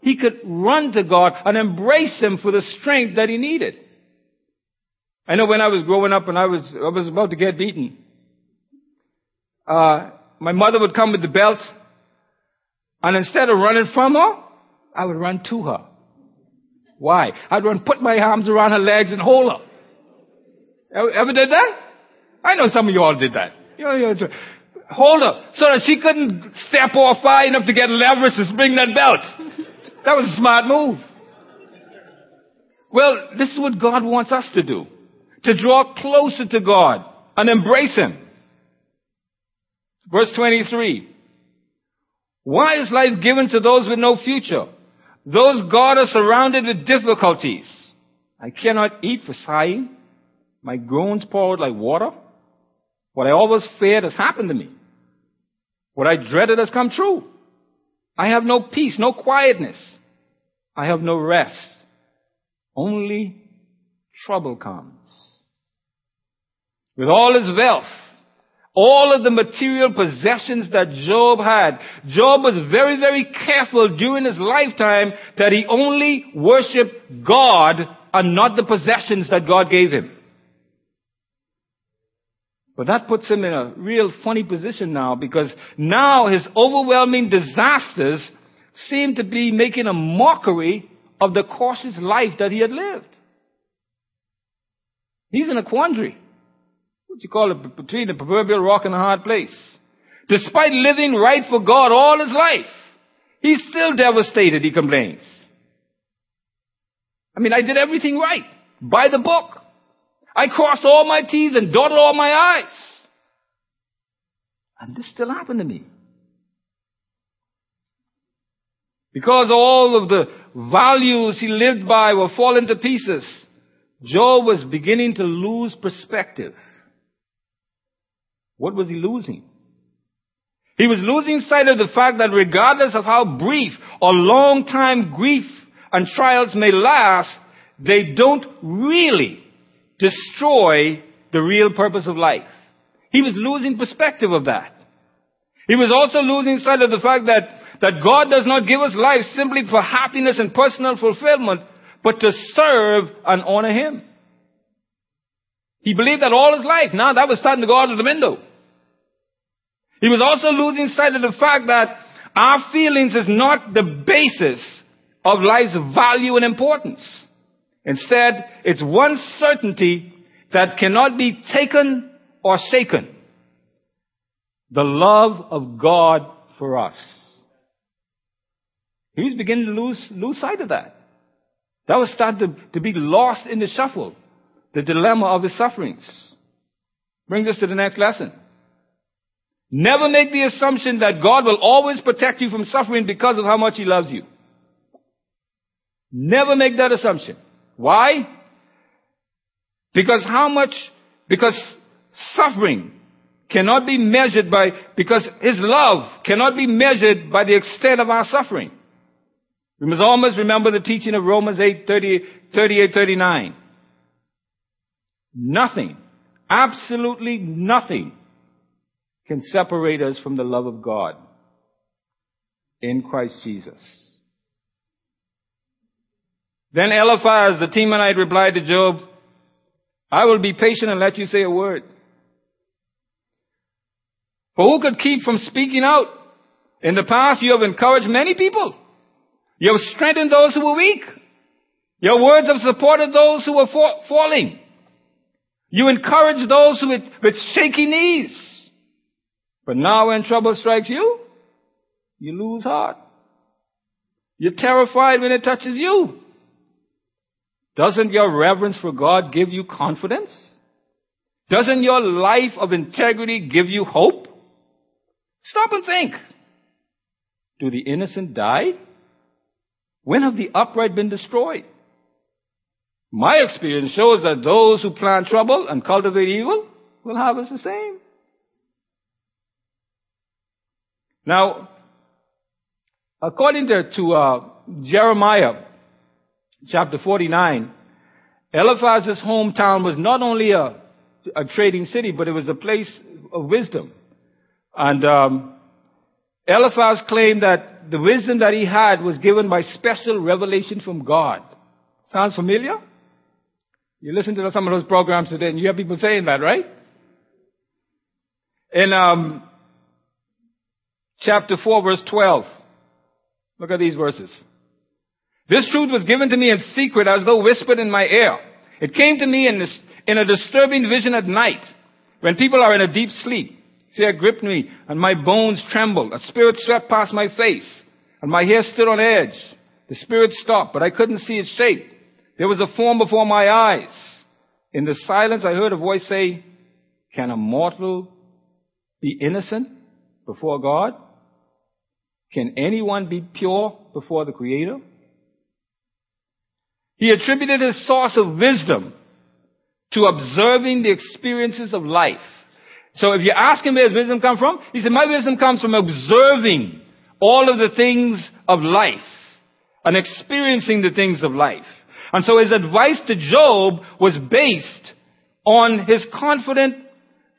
he could run to God and embrace Him for the strength that he needed. I know when I was growing up and I was, I was about to get beaten, uh, my mother would come with the belt and instead of running from her, I would run to her. Why? I'd run, put my arms around her legs and hold her. Ever, ever did that? I know some of you all did that. You know, you know, hold her so that she couldn't step off high enough to get leverage to spring that belt. That was a smart move. Well, this is what God wants us to do. To draw closer to God and embrace Him. Verse 23. Why is life given to those with no future? Those God are surrounded with difficulties. I cannot eat for sighing. My groans poured like water. What I always feared has happened to me. What I dreaded has come true. I have no peace, no quietness. I have no rest. Only trouble comes. With all his wealth, all of the material possessions that Job had. Job was very, very careful during his lifetime that he only worshiped God and not the possessions that God gave him. But that puts him in a real funny position now because now his overwhelming disasters seem to be making a mockery of the cautious life that he had lived. He's in a quandary what you call it, between the proverbial rock and a hard place. Despite living right for God all his life, he's still devastated, he complains. I mean, I did everything right. By the book. I crossed all my T's and dotted all my I's. And this still happened to me. Because all of the values he lived by were falling to pieces, Job was beginning to lose perspective. What was he losing? He was losing sight of the fact that regardless of how brief or long time grief and trials may last, they don't really destroy the real purpose of life. He was losing perspective of that. He was also losing sight of the fact that, that God does not give us life simply for happiness and personal fulfillment, but to serve and honor Him. He believed that all his life. Now that was starting to go out of the window. He was also losing sight of the fact that our feelings is not the basis of life's value and importance. Instead, it's one certainty that cannot be taken or shaken. The love of God for us. He was beginning to lose, lose sight of that. That was starting to, to be lost in the shuffle the dilemma of his sufferings. Brings us to the next lesson. Never make the assumption that God will always protect you from suffering because of how much He loves you. Never make that assumption. Why? Because how much, because suffering cannot be measured by, because His love cannot be measured by the extent of our suffering. We must always remember the teaching of Romans 8, 30, 38, 39. Nothing, absolutely nothing can separate us from the love of God in Christ Jesus. Then Eliphaz the Temanite replied to Job, I will be patient and let you say a word. For who could keep from speaking out? In the past, you have encouraged many people. You have strengthened those who were weak. Your words have supported those who were falling. You encourage those with, with shaky knees. But now when trouble strikes you, you lose heart. You're terrified when it touches you. Doesn't your reverence for God give you confidence? Doesn't your life of integrity give you hope? Stop and think. Do the innocent die? When have the upright been destroyed? My experience shows that those who plant trouble and cultivate evil will harvest the same. Now, according to, to uh, Jeremiah chapter 49, Eliphaz's hometown was not only a, a trading city, but it was a place of wisdom. And um, Eliphaz claimed that the wisdom that he had was given by special revelation from God. Sounds familiar? You listen to some of those programs today and you have people saying that, right? In um, chapter 4 verse 12, look at these verses. This truth was given to me in secret as though whispered in my ear. It came to me in, this, in a disturbing vision at night when people are in a deep sleep. Fear gripped me and my bones trembled. A spirit swept past my face and my hair stood on edge. The spirit stopped, but I couldn't see its shape. There was a form before my eyes. In the silence, I heard a voice say, can a mortal be innocent before God? Can anyone be pure before the Creator? He attributed his source of wisdom to observing the experiences of life. So if you ask him where his wisdom comes from, he said, my wisdom comes from observing all of the things of life and experiencing the things of life. And so his advice to Job was based on his confident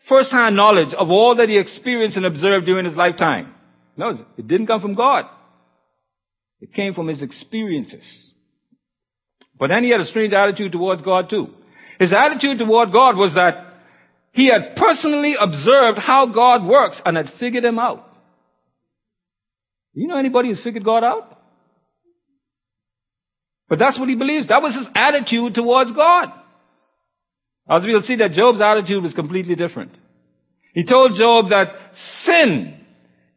first-hand knowledge of all that he experienced and observed during his lifetime. No, it didn't come from God. It came from his experiences. But then he had a strange attitude towards God too. His attitude toward God was that he had personally observed how God works and had figured him out. You know anybody who's figured God out? But that's what he believes. That was his attitude towards God. As we'll see that Job's attitude was completely different. He told Job that sin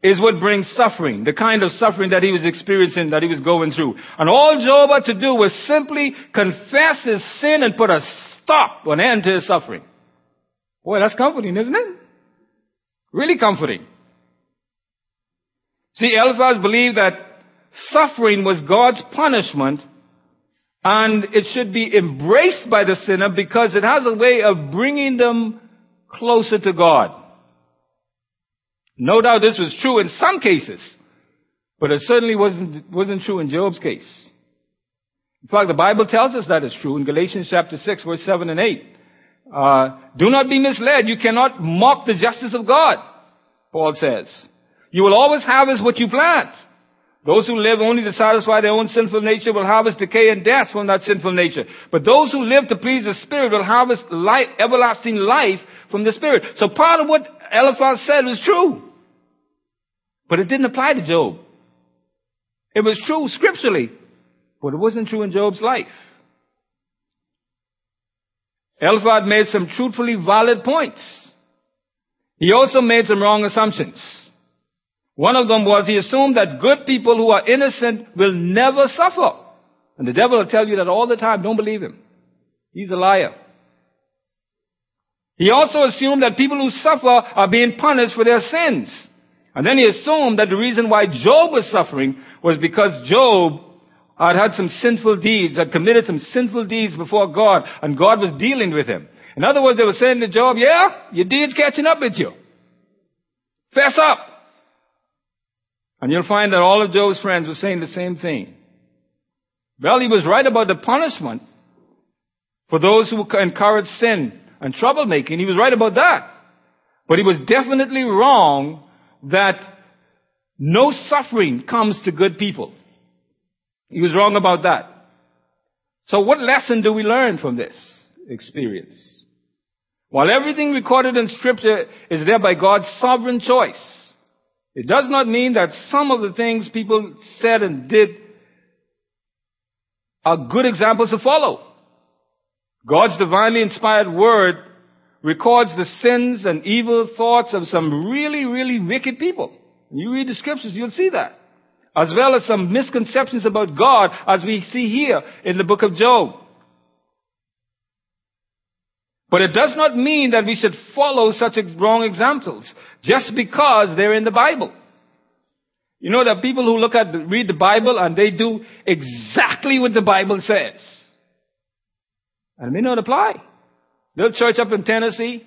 is what brings suffering, the kind of suffering that he was experiencing, that he was going through. And all Job had to do was simply confess his sin and put a stop, an end to his suffering. Boy, that's comforting, isn't it? Really comforting. See, Eliphaz believed that suffering was God's punishment and it should be embraced by the sinner because it has a way of bringing them closer to God. No doubt this was true in some cases, but it certainly wasn't, wasn't true in Job's case. In fact, the Bible tells us that is true in Galatians chapter 6 verse 7 and 8. Uh, do not be misled. You cannot mock the justice of God, Paul says. You will always harvest what you plant. Those who live only to satisfy their own sinful nature will harvest decay and death from that sinful nature. But those who live to please the Spirit will harvest life, everlasting life from the Spirit. So part of what Eliphaz said was true. But it didn't apply to Job. It was true scripturally, but it wasn't true in Job's life. Eliphaz made some truthfully valid points. He also made some wrong assumptions. One of them was he assumed that good people who are innocent will never suffer. And the devil will tell you that all the time. Don't believe him. He's a liar. He also assumed that people who suffer are being punished for their sins. And then he assumed that the reason why Job was suffering was because Job had had some sinful deeds, had committed some sinful deeds before God, and God was dealing with him. In other words, they were saying to Job, yeah, your deeds catching up with you. Fess up. And you'll find that all of Job's friends were saying the same thing. Well, he was right about the punishment for those who encourage sin and troublemaking. He was right about that. But he was definitely wrong that no suffering comes to good people. He was wrong about that. So what lesson do we learn from this experience? While everything recorded in scripture is there by God's sovereign choice, it does not mean that some of the things people said and did are good examples to follow. God's divinely inspired word records the sins and evil thoughts of some really, really wicked people. You read the scriptures, you'll see that. As well as some misconceptions about God as we see here in the book of Job. But it does not mean that we should follow such wrong examples just because they're in the Bible. You know that people who look at, read the Bible and they do exactly what the Bible says. And it may not apply. Little church up in Tennessee,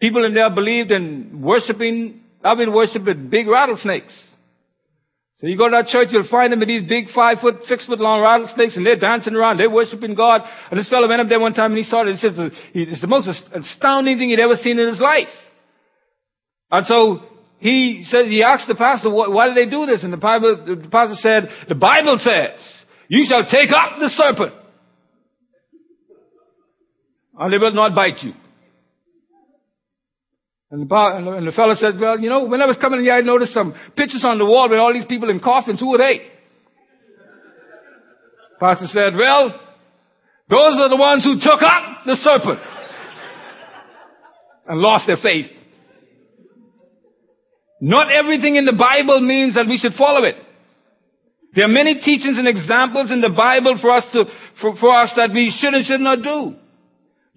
people in there believed in worshiping, I've been worshiping big rattlesnakes. So you go to that church, you'll find them with these big five foot, six foot long rattlesnakes and they're dancing around, they're worshiping God. And this fellow went up there one time and he saw it, he says it's the most astounding thing he'd ever seen in his life. And so he said, he asked the pastor, why do they do this? And the, Bible, the pastor said, the Bible says, you shall take up the serpent and they will not bite you. And the, and the fellow said, well, you know, when I was coming here, I noticed some pictures on the wall with all these people in coffins. Who are they? Pastor said, well, those are the ones who took up the serpent and lost their faith. Not everything in the Bible means that we should follow it. There are many teachings and examples in the Bible for us to, for, for us that we should and should not do.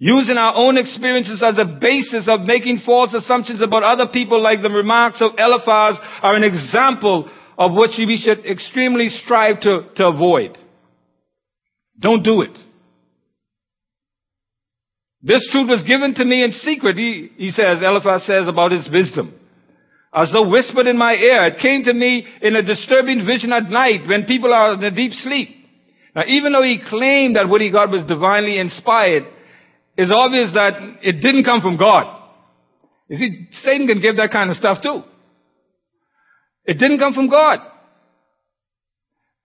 Using our own experiences as a basis of making false assumptions about other people like the remarks of Eliphaz are an example of what we should extremely strive to, to avoid. Don't do it. This truth was given to me in secret, he, he says, Eliphaz says about his wisdom. As though whispered in my ear, it came to me in a disturbing vision at night when people are in a deep sleep. Now even though he claimed that what he got was divinely inspired, it's obvious that it didn't come from God. You see, Satan can give that kind of stuff too. It didn't come from God.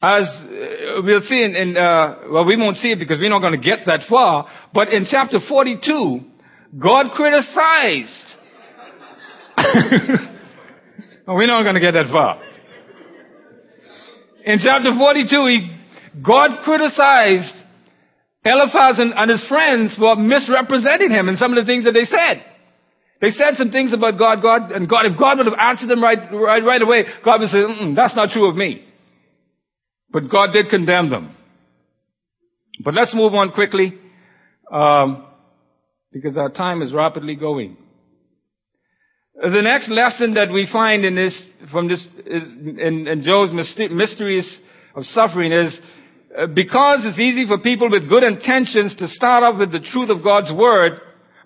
As uh, we'll see in, in uh, well, we won't see it because we're not going to get that far, but in chapter 42, God criticized. we're not going to get that far. In chapter 42, he, God criticized Eliphaz and, and his friends were misrepresenting him in some of the things that they said. They said some things about God, God, and God, if God would have answered them right, right, right away, God would say, that's not true of me. But God did condemn them. But let's move on quickly, um, because our time is rapidly going. The next lesson that we find in this, from this, in, in Job's mysteries of suffering is because it's easy for people with good intentions to start off with the truth of God's word,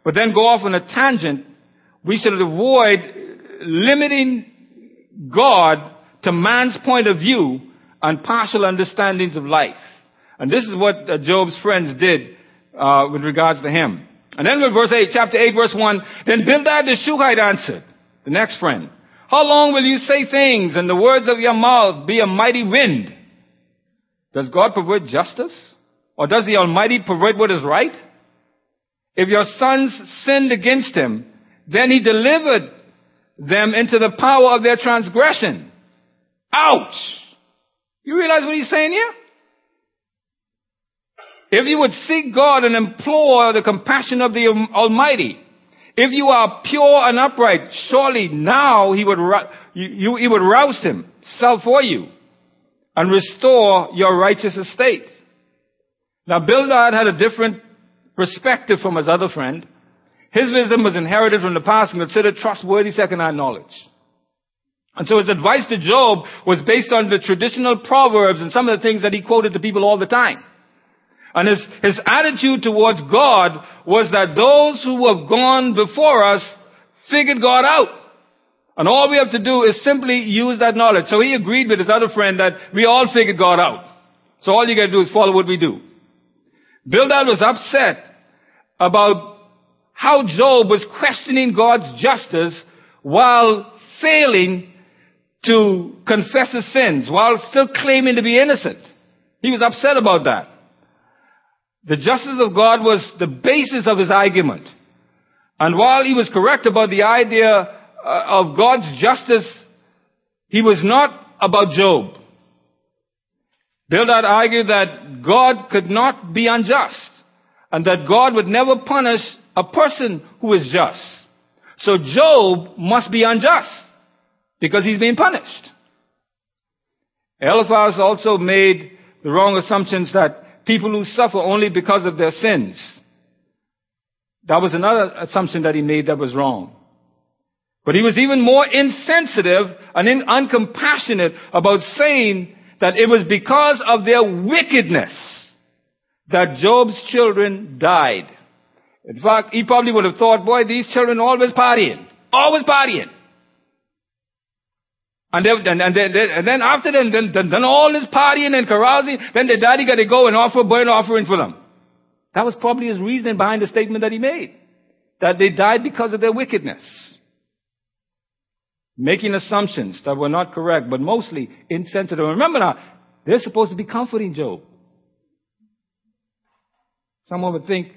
but then go off on a tangent, we should avoid limiting God to man's point of view and partial understandings of life. And this is what uh, Job's friends did uh, with regards to him. And then with verse 8, chapter 8, verse 1, then Bildad the Shuhite answered, the next friend, How long will you say things and the words of your mouth be a mighty wind? Does God pervert justice? Or does the Almighty pervert what is right? If your sons sinned against him, then he delivered them into the power of their transgression. Ouch! You realize what he's saying here? If you would seek God and implore the compassion of the Almighty, if you are pure and upright, surely now he would, you, you, he would rouse himself for you and restore your righteous estate. Now Bildad had a different perspective from his other friend. His wisdom was inherited from the past and considered trustworthy second-hand knowledge. And so his advice to Job was based on the traditional proverbs and some of the things that he quoted to people all the time. And his, his attitude towards God was that those who have gone before us figured God out. And all we have to do is simply use that knowledge. So he agreed with his other friend that we all figured God out. So all you gotta do is follow what we do. Bildad was upset about how Job was questioning God's justice while failing to confess his sins, while still claiming to be innocent. He was upset about that. The justice of God was the basis of his argument. And while he was correct about the idea Uh, of God's justice, he was not about Job. Bildad argued that God could not be unjust and that God would never punish a person who is just. So Job must be unjust because he's being punished. Eliphaz also made the wrong assumptions that people who suffer only because of their sins. That was another assumption that he made that was wrong. But he was even more insensitive and uncompassionate about saying that it was because of their wickedness that Job's children died. In fact, he probably would have thought, boy, these children always partying. Always partying. And, they, and, and, they, and then after then, then, then, all this partying and carousing, then their daddy got to go and offer a burnt offering for them. That was probably his reasoning behind the statement that he made. That they died because of their wickedness. Making assumptions that were not correct, but mostly insensitive. Remember now, they're supposed to be comforting Job. Someone would think,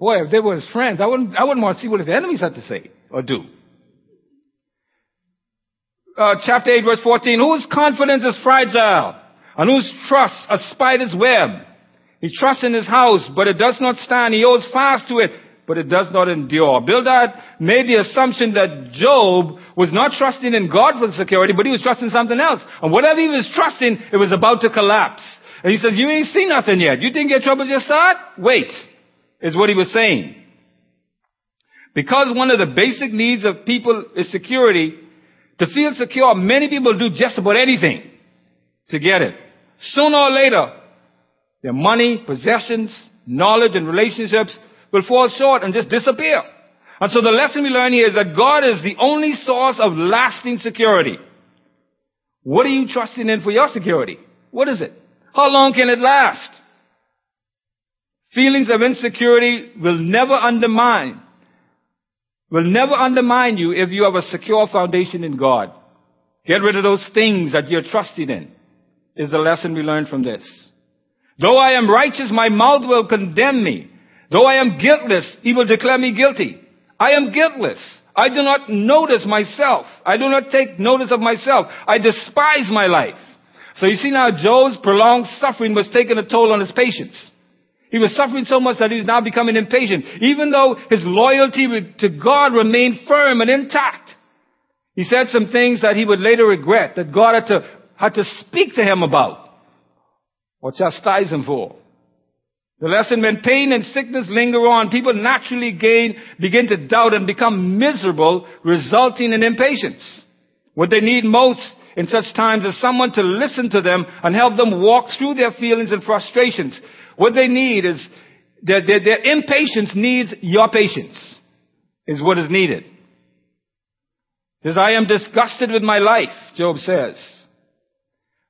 boy, if they were his friends, I wouldn't, I wouldn't want to see what his enemies had to say or do. Uh, chapter 8 verse 14, whose confidence is fragile and whose trust a spider's web? He trusts in his house, but it does not stand. He holds fast to it, but it does not endure. Bildad made the assumption that Job was not trusting in God for security, but he was trusting something else. And whatever he was trusting, it was about to collapse. And he says, you ain't seen nothing yet. You think your trouble just start? Wait, is what he was saying. Because one of the basic needs of people is security, to feel secure, many people do just about anything to get it. Sooner or later, their money, possessions, knowledge, and relationships will fall short and just disappear. And so the lesson we learn here is that God is the only source of lasting security. What are you trusting in for your security? What is it? How long can it last? Feelings of insecurity will never undermine, will never undermine you if you have a secure foundation in God. Get rid of those things that you're trusting in is the lesson we learn from this. Though I am righteous, my mouth will condemn me. Though I am guiltless, he will declare me guilty. I am guiltless. I do not notice myself. I do not take notice of myself. I despise my life. So you see now Job's prolonged suffering was taking a toll on his patience. He was suffering so much that he was now becoming impatient, even though his loyalty to God remained firm and intact. He said some things that he would later regret, that God had to, had to speak to him about, or chastise him for. The lesson when pain and sickness linger on, people naturally gain, begin to doubt and become miserable, resulting in impatience. What they need most in such times is someone to listen to them and help them walk through their feelings and frustrations. What they need is, their, their, their impatience needs your patience, is what is needed. Says, I am disgusted with my life, Job says.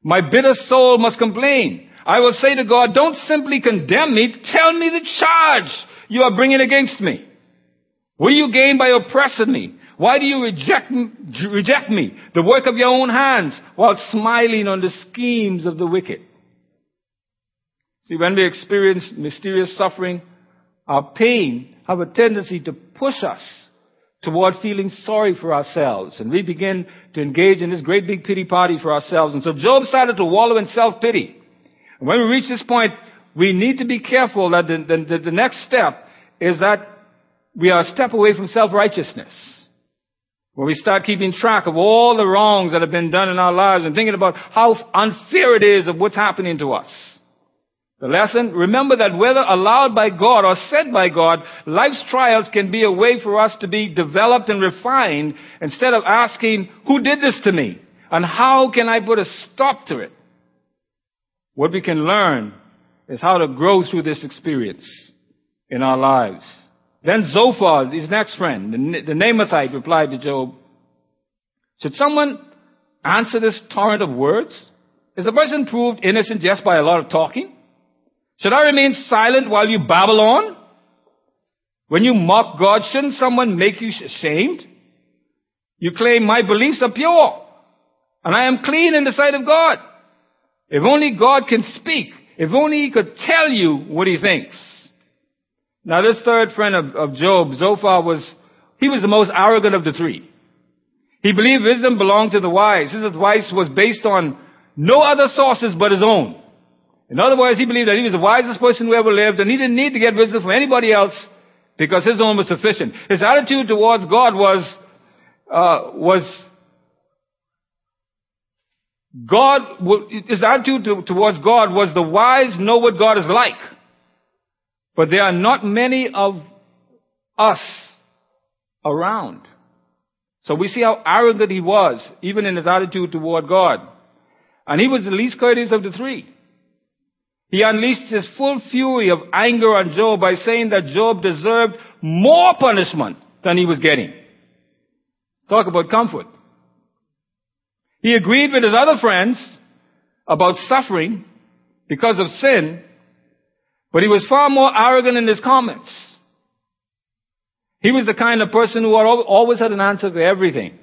My bitter soul must complain. I will say to God, don't simply condemn me, tell me the charge you are bringing against me. What do you gain by oppressing me? Why do you reject, reject me, the work of your own hands, while smiling on the schemes of the wicked? See, when we experience mysterious suffering, our pain have a tendency to push us toward feeling sorry for ourselves. And we begin to engage in this great big pity party for ourselves. And so Job started to wallow in self-pity. When we reach this point, we need to be careful that the, the, the next step is that we are a step away from self-righteousness. Where we start keeping track of all the wrongs that have been done in our lives and thinking about how unfair it is of what's happening to us. The lesson, remember that whether allowed by God or sent by God, life's trials can be a way for us to be developed and refined instead of asking, who did this to me? And how can I put a stop to it? What we can learn is how to grow through this experience in our lives. Then Zophar, his next friend, the, Naamathite, replied to Job, Should someone answer this torrent of words? Is a person proved innocent just by a lot of talking? Should I remain silent while you babble on? When you mock God, shouldn't someone make you ashamed? You claim my beliefs are pure and I am clean in the sight of God. If only God can speak. If only he could tell you what he thinks. Now this third friend of, of Job, Zophar was, he was the most arrogant of the three. He believed wisdom belonged to the wise. His advice was based on no other sources but his own. In other words, he believed that he was the wisest person who ever lived and he didn't need to get wisdom from anybody else because his own was sufficient. His attitude towards God was, uh, was, God, his attitude towards God was the wise know what God is like. But there are not many of us around. So we see how arrogant he was, even in his attitude toward God. And he was the least courteous of the three. He unleashed his full fury of anger on Job by saying that Job deserved more punishment than he was getting. Talk about comfort. He agreed with his other friends about suffering because of sin, but he was far more arrogant in his comments. He was the kind of person who always had an answer for everything,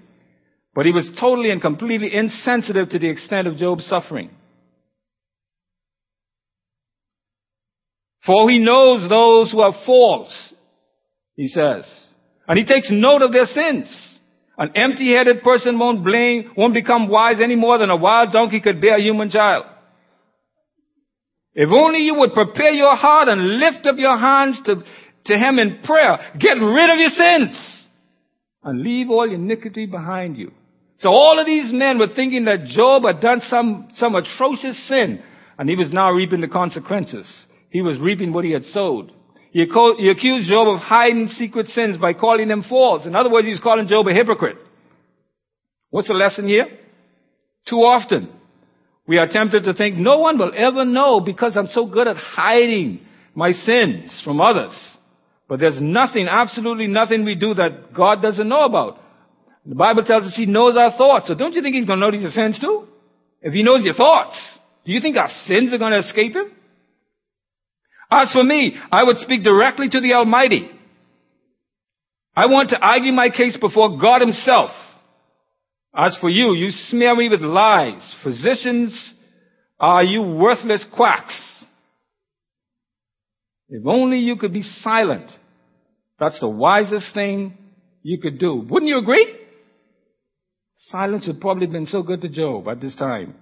but he was totally and completely insensitive to the extent of Job's suffering. For he knows those who have faults, he says. And he takes note of their sins. An empty-headed person won't blame, won't become wise any more than a wild donkey could bear a human child. If only you would prepare your heart and lift up your hands to, to him in prayer, get rid of your sins and leave all iniquity behind you. So all of these men were thinking that Job had done some, some atrocious sin and he was now reaping the consequences. He was reaping what he had sowed. He, accused Job of hiding secret sins by calling them false. In other words, he's calling Job a hypocrite. What's the lesson here? Too often, we are tempted to think no one will ever know because I'm so good at hiding my sins from others. But there's nothing, absolutely nothing we do that God doesn't know about. The Bible tells us He knows our thoughts. So don't you think He's going to know your sins too? If He knows your thoughts, do you think our sins are going to escape Him? As for me, I would speak directly to the Almighty. I want to argue my case before God Himself. As for you, you smear me with lies. Physicians, are you worthless quacks? If only you could be silent. That's the wisest thing you could do. Wouldn't you agree? Silence had probably been so good to Job at this time.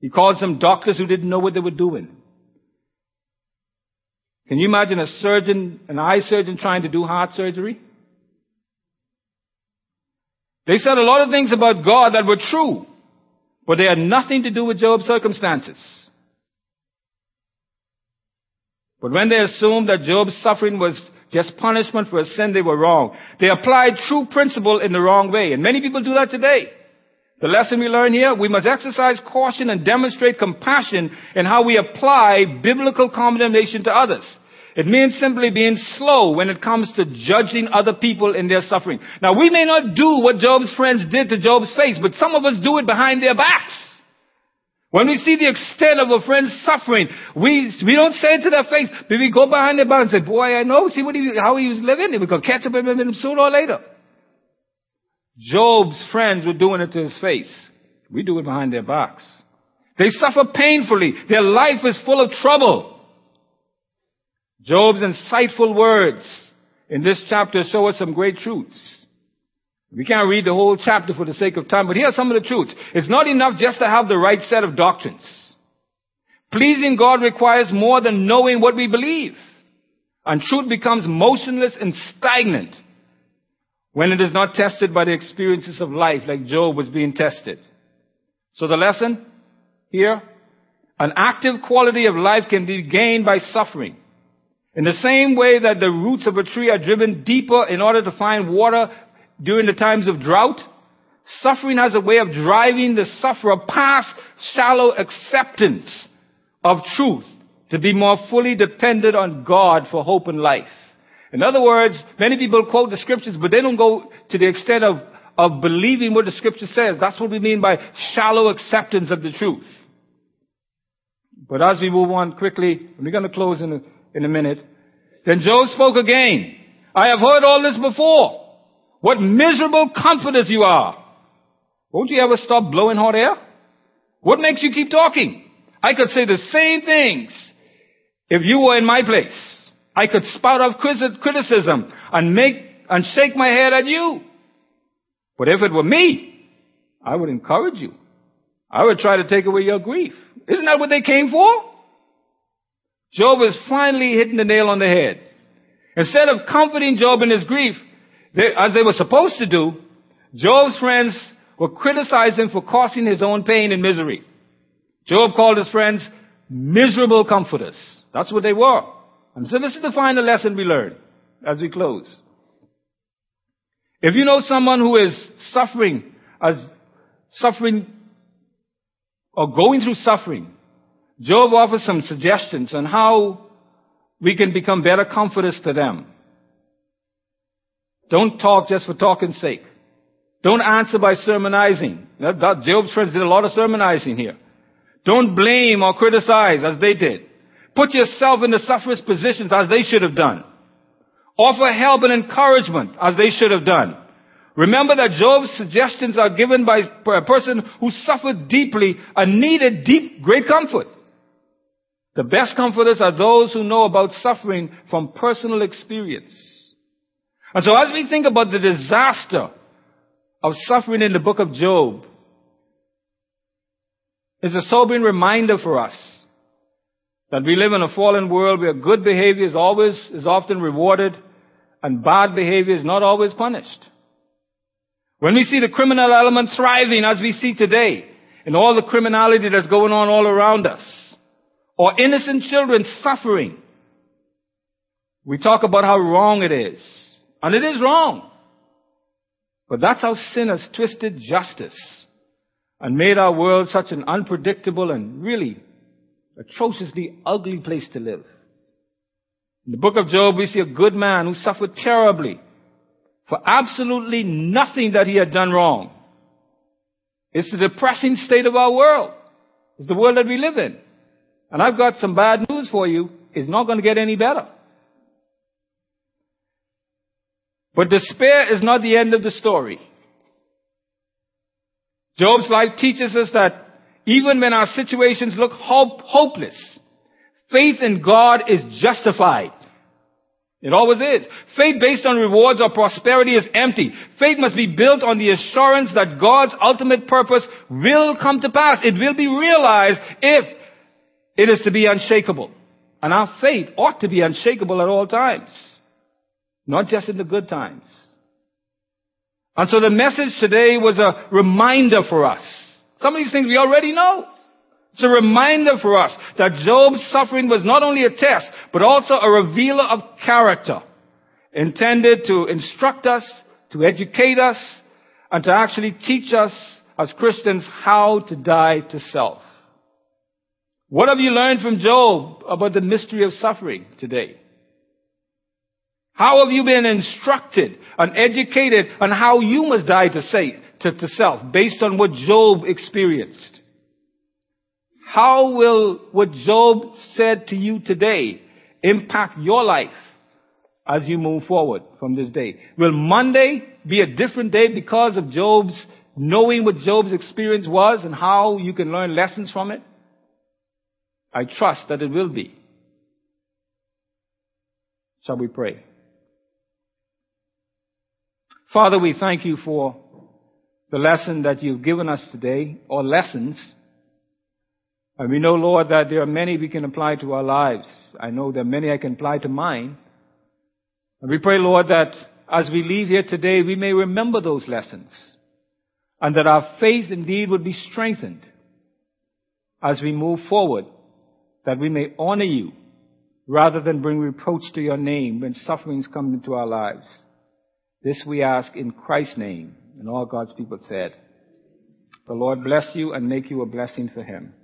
He called some doctors who didn't know what they were doing. Can you imagine a surgeon, an eye surgeon trying to do heart surgery? They said a lot of things about God that were true, but they had nothing to do with Job's circumstances. But when they assumed that Job's suffering was just punishment for a sin, they were wrong. They applied true principle in the wrong way. And many people do that today. The lesson we learn here, we must exercise caution and demonstrate compassion in how we apply biblical condemnation to others. It means simply being slow when it comes to judging other people in their suffering. Now we may not do what Job's friends did to Job's face, but some of us do it behind their backs. When we see the extent of a friend's suffering, we, we don't say it to their face, but we go behind their back and say, boy, I know, see what he, how he was living. Going to catch up with him sooner or later. Job's friends were doing it to his face. We do it behind their backs. They suffer painfully. Their life is full of trouble. Job's insightful words in this chapter show us some great truths. We can't read the whole chapter for the sake of time, but here are some of the truths. It's not enough just to have the right set of doctrines. Pleasing God requires more than knowing what we believe. And truth becomes motionless and stagnant when it is not tested by the experiences of life like Job was being tested. So the lesson here, An active quality of life can be gained by suffering. In the same way that the roots of a tree are driven deeper in order to find water during the times of drought, suffering has a way of driving the sufferer past shallow acceptance of truth to be more fully dependent on God for hope and life. In other words, many people quote the scriptures, but they don't go to the extent of, of believing what the scripture says. That's what we mean by shallow acceptance of the truth. But as we move on quickly, we're going to close in a, in a minute. Then Job spoke again. I have heard all this before. What miserable comforters you are. Won't you ever stop blowing hot air? What makes you keep talking? I could say the same things if you were in my place. I could spout off criticism and make and shake my head at you. But if it were me, I would encourage you. I would try to take away your grief. Isn't that what they came for? Job is finally hitting the nail on the head. Instead of comforting Job in his grief, they, as they were supposed to do, Job's friends were criticizing him for causing his own pain and misery. Job called his friends miserable comforters. That's what they were. And so this is the final lesson we learn as we close. If you know someone who is suffering, as suffering or going through suffering, Job offers some suggestions on how we can become better comforters to them. Don't talk just for talking's sake. Don't answer by sermonizing. Job's friends did a lot of sermonizing here. Don't blame or criticize as they did. Put yourself in the sufferer's positions as they should have done. Offer help and encouragement as they should have done. Remember that Job's suggestions are given by a person who suffered deeply and needed deep, great comfort. The best comforters are those who know about suffering from personal experience. And so as we think about the disaster of suffering in the book of Job, it's a sobering reminder for us that we live in a fallen world where good behavior is always, is often rewarded and bad behavior is not always punished. When we see the criminal element thriving as we see today, in all the criminality that's going on all around us, or innocent children suffering, we talk about how wrong it is. And it is wrong. But that's how sin has twisted justice and made our world such an unpredictable and really atrociously ugly place to live. In the book of Job, we see a good man who suffered terribly for absolutely nothing that he had done wrong. It's the depressing state of our world. It's the world that we live in. And I've got some bad news for you. It's not going to get any better. But despair is not the end of the story. Job's life teaches us that even when our situations look hope, hopeless, faith in God is justified. It always is. Faith based on rewards or prosperity is empty. Faith must be built on the assurance that God's ultimate purpose will come to pass. It will be realized if it is to be unshakable. And our faith ought to be unshakable at all times. Not just in the good times. And so the message today was a reminder for us. Some of these things we already know. It's a reminder for us that Job's suffering was not only a test, but also a revealer of character, intended to instruct us, to educate us, and to actually teach us as Christians how to die to self. What have you learned from Job about the mystery of suffering today? How have you been instructed and educated on how you must die to, say, to, to self based on what Job experienced? How will what Job said to you today impact your life as you move forward from this day? Will Monday be a different day because of Job's knowing what Job's experience was and how you can learn lessons from it? I trust that it will be. Shall we pray? Father, we thank you for the lesson that you've given us today, or lessons and we know, Lord, that there are many we can apply to our lives. I know there are many I can apply to mine. And we pray, Lord, that as we leave here today, we may remember those lessons. And that our faith indeed would be strengthened. as we move forward, that we may honor you rather than bring reproach to your name when sufferings come into our lives. This we ask in Christ's name. And all God's people said, The Lord bless you and make you a blessing for him.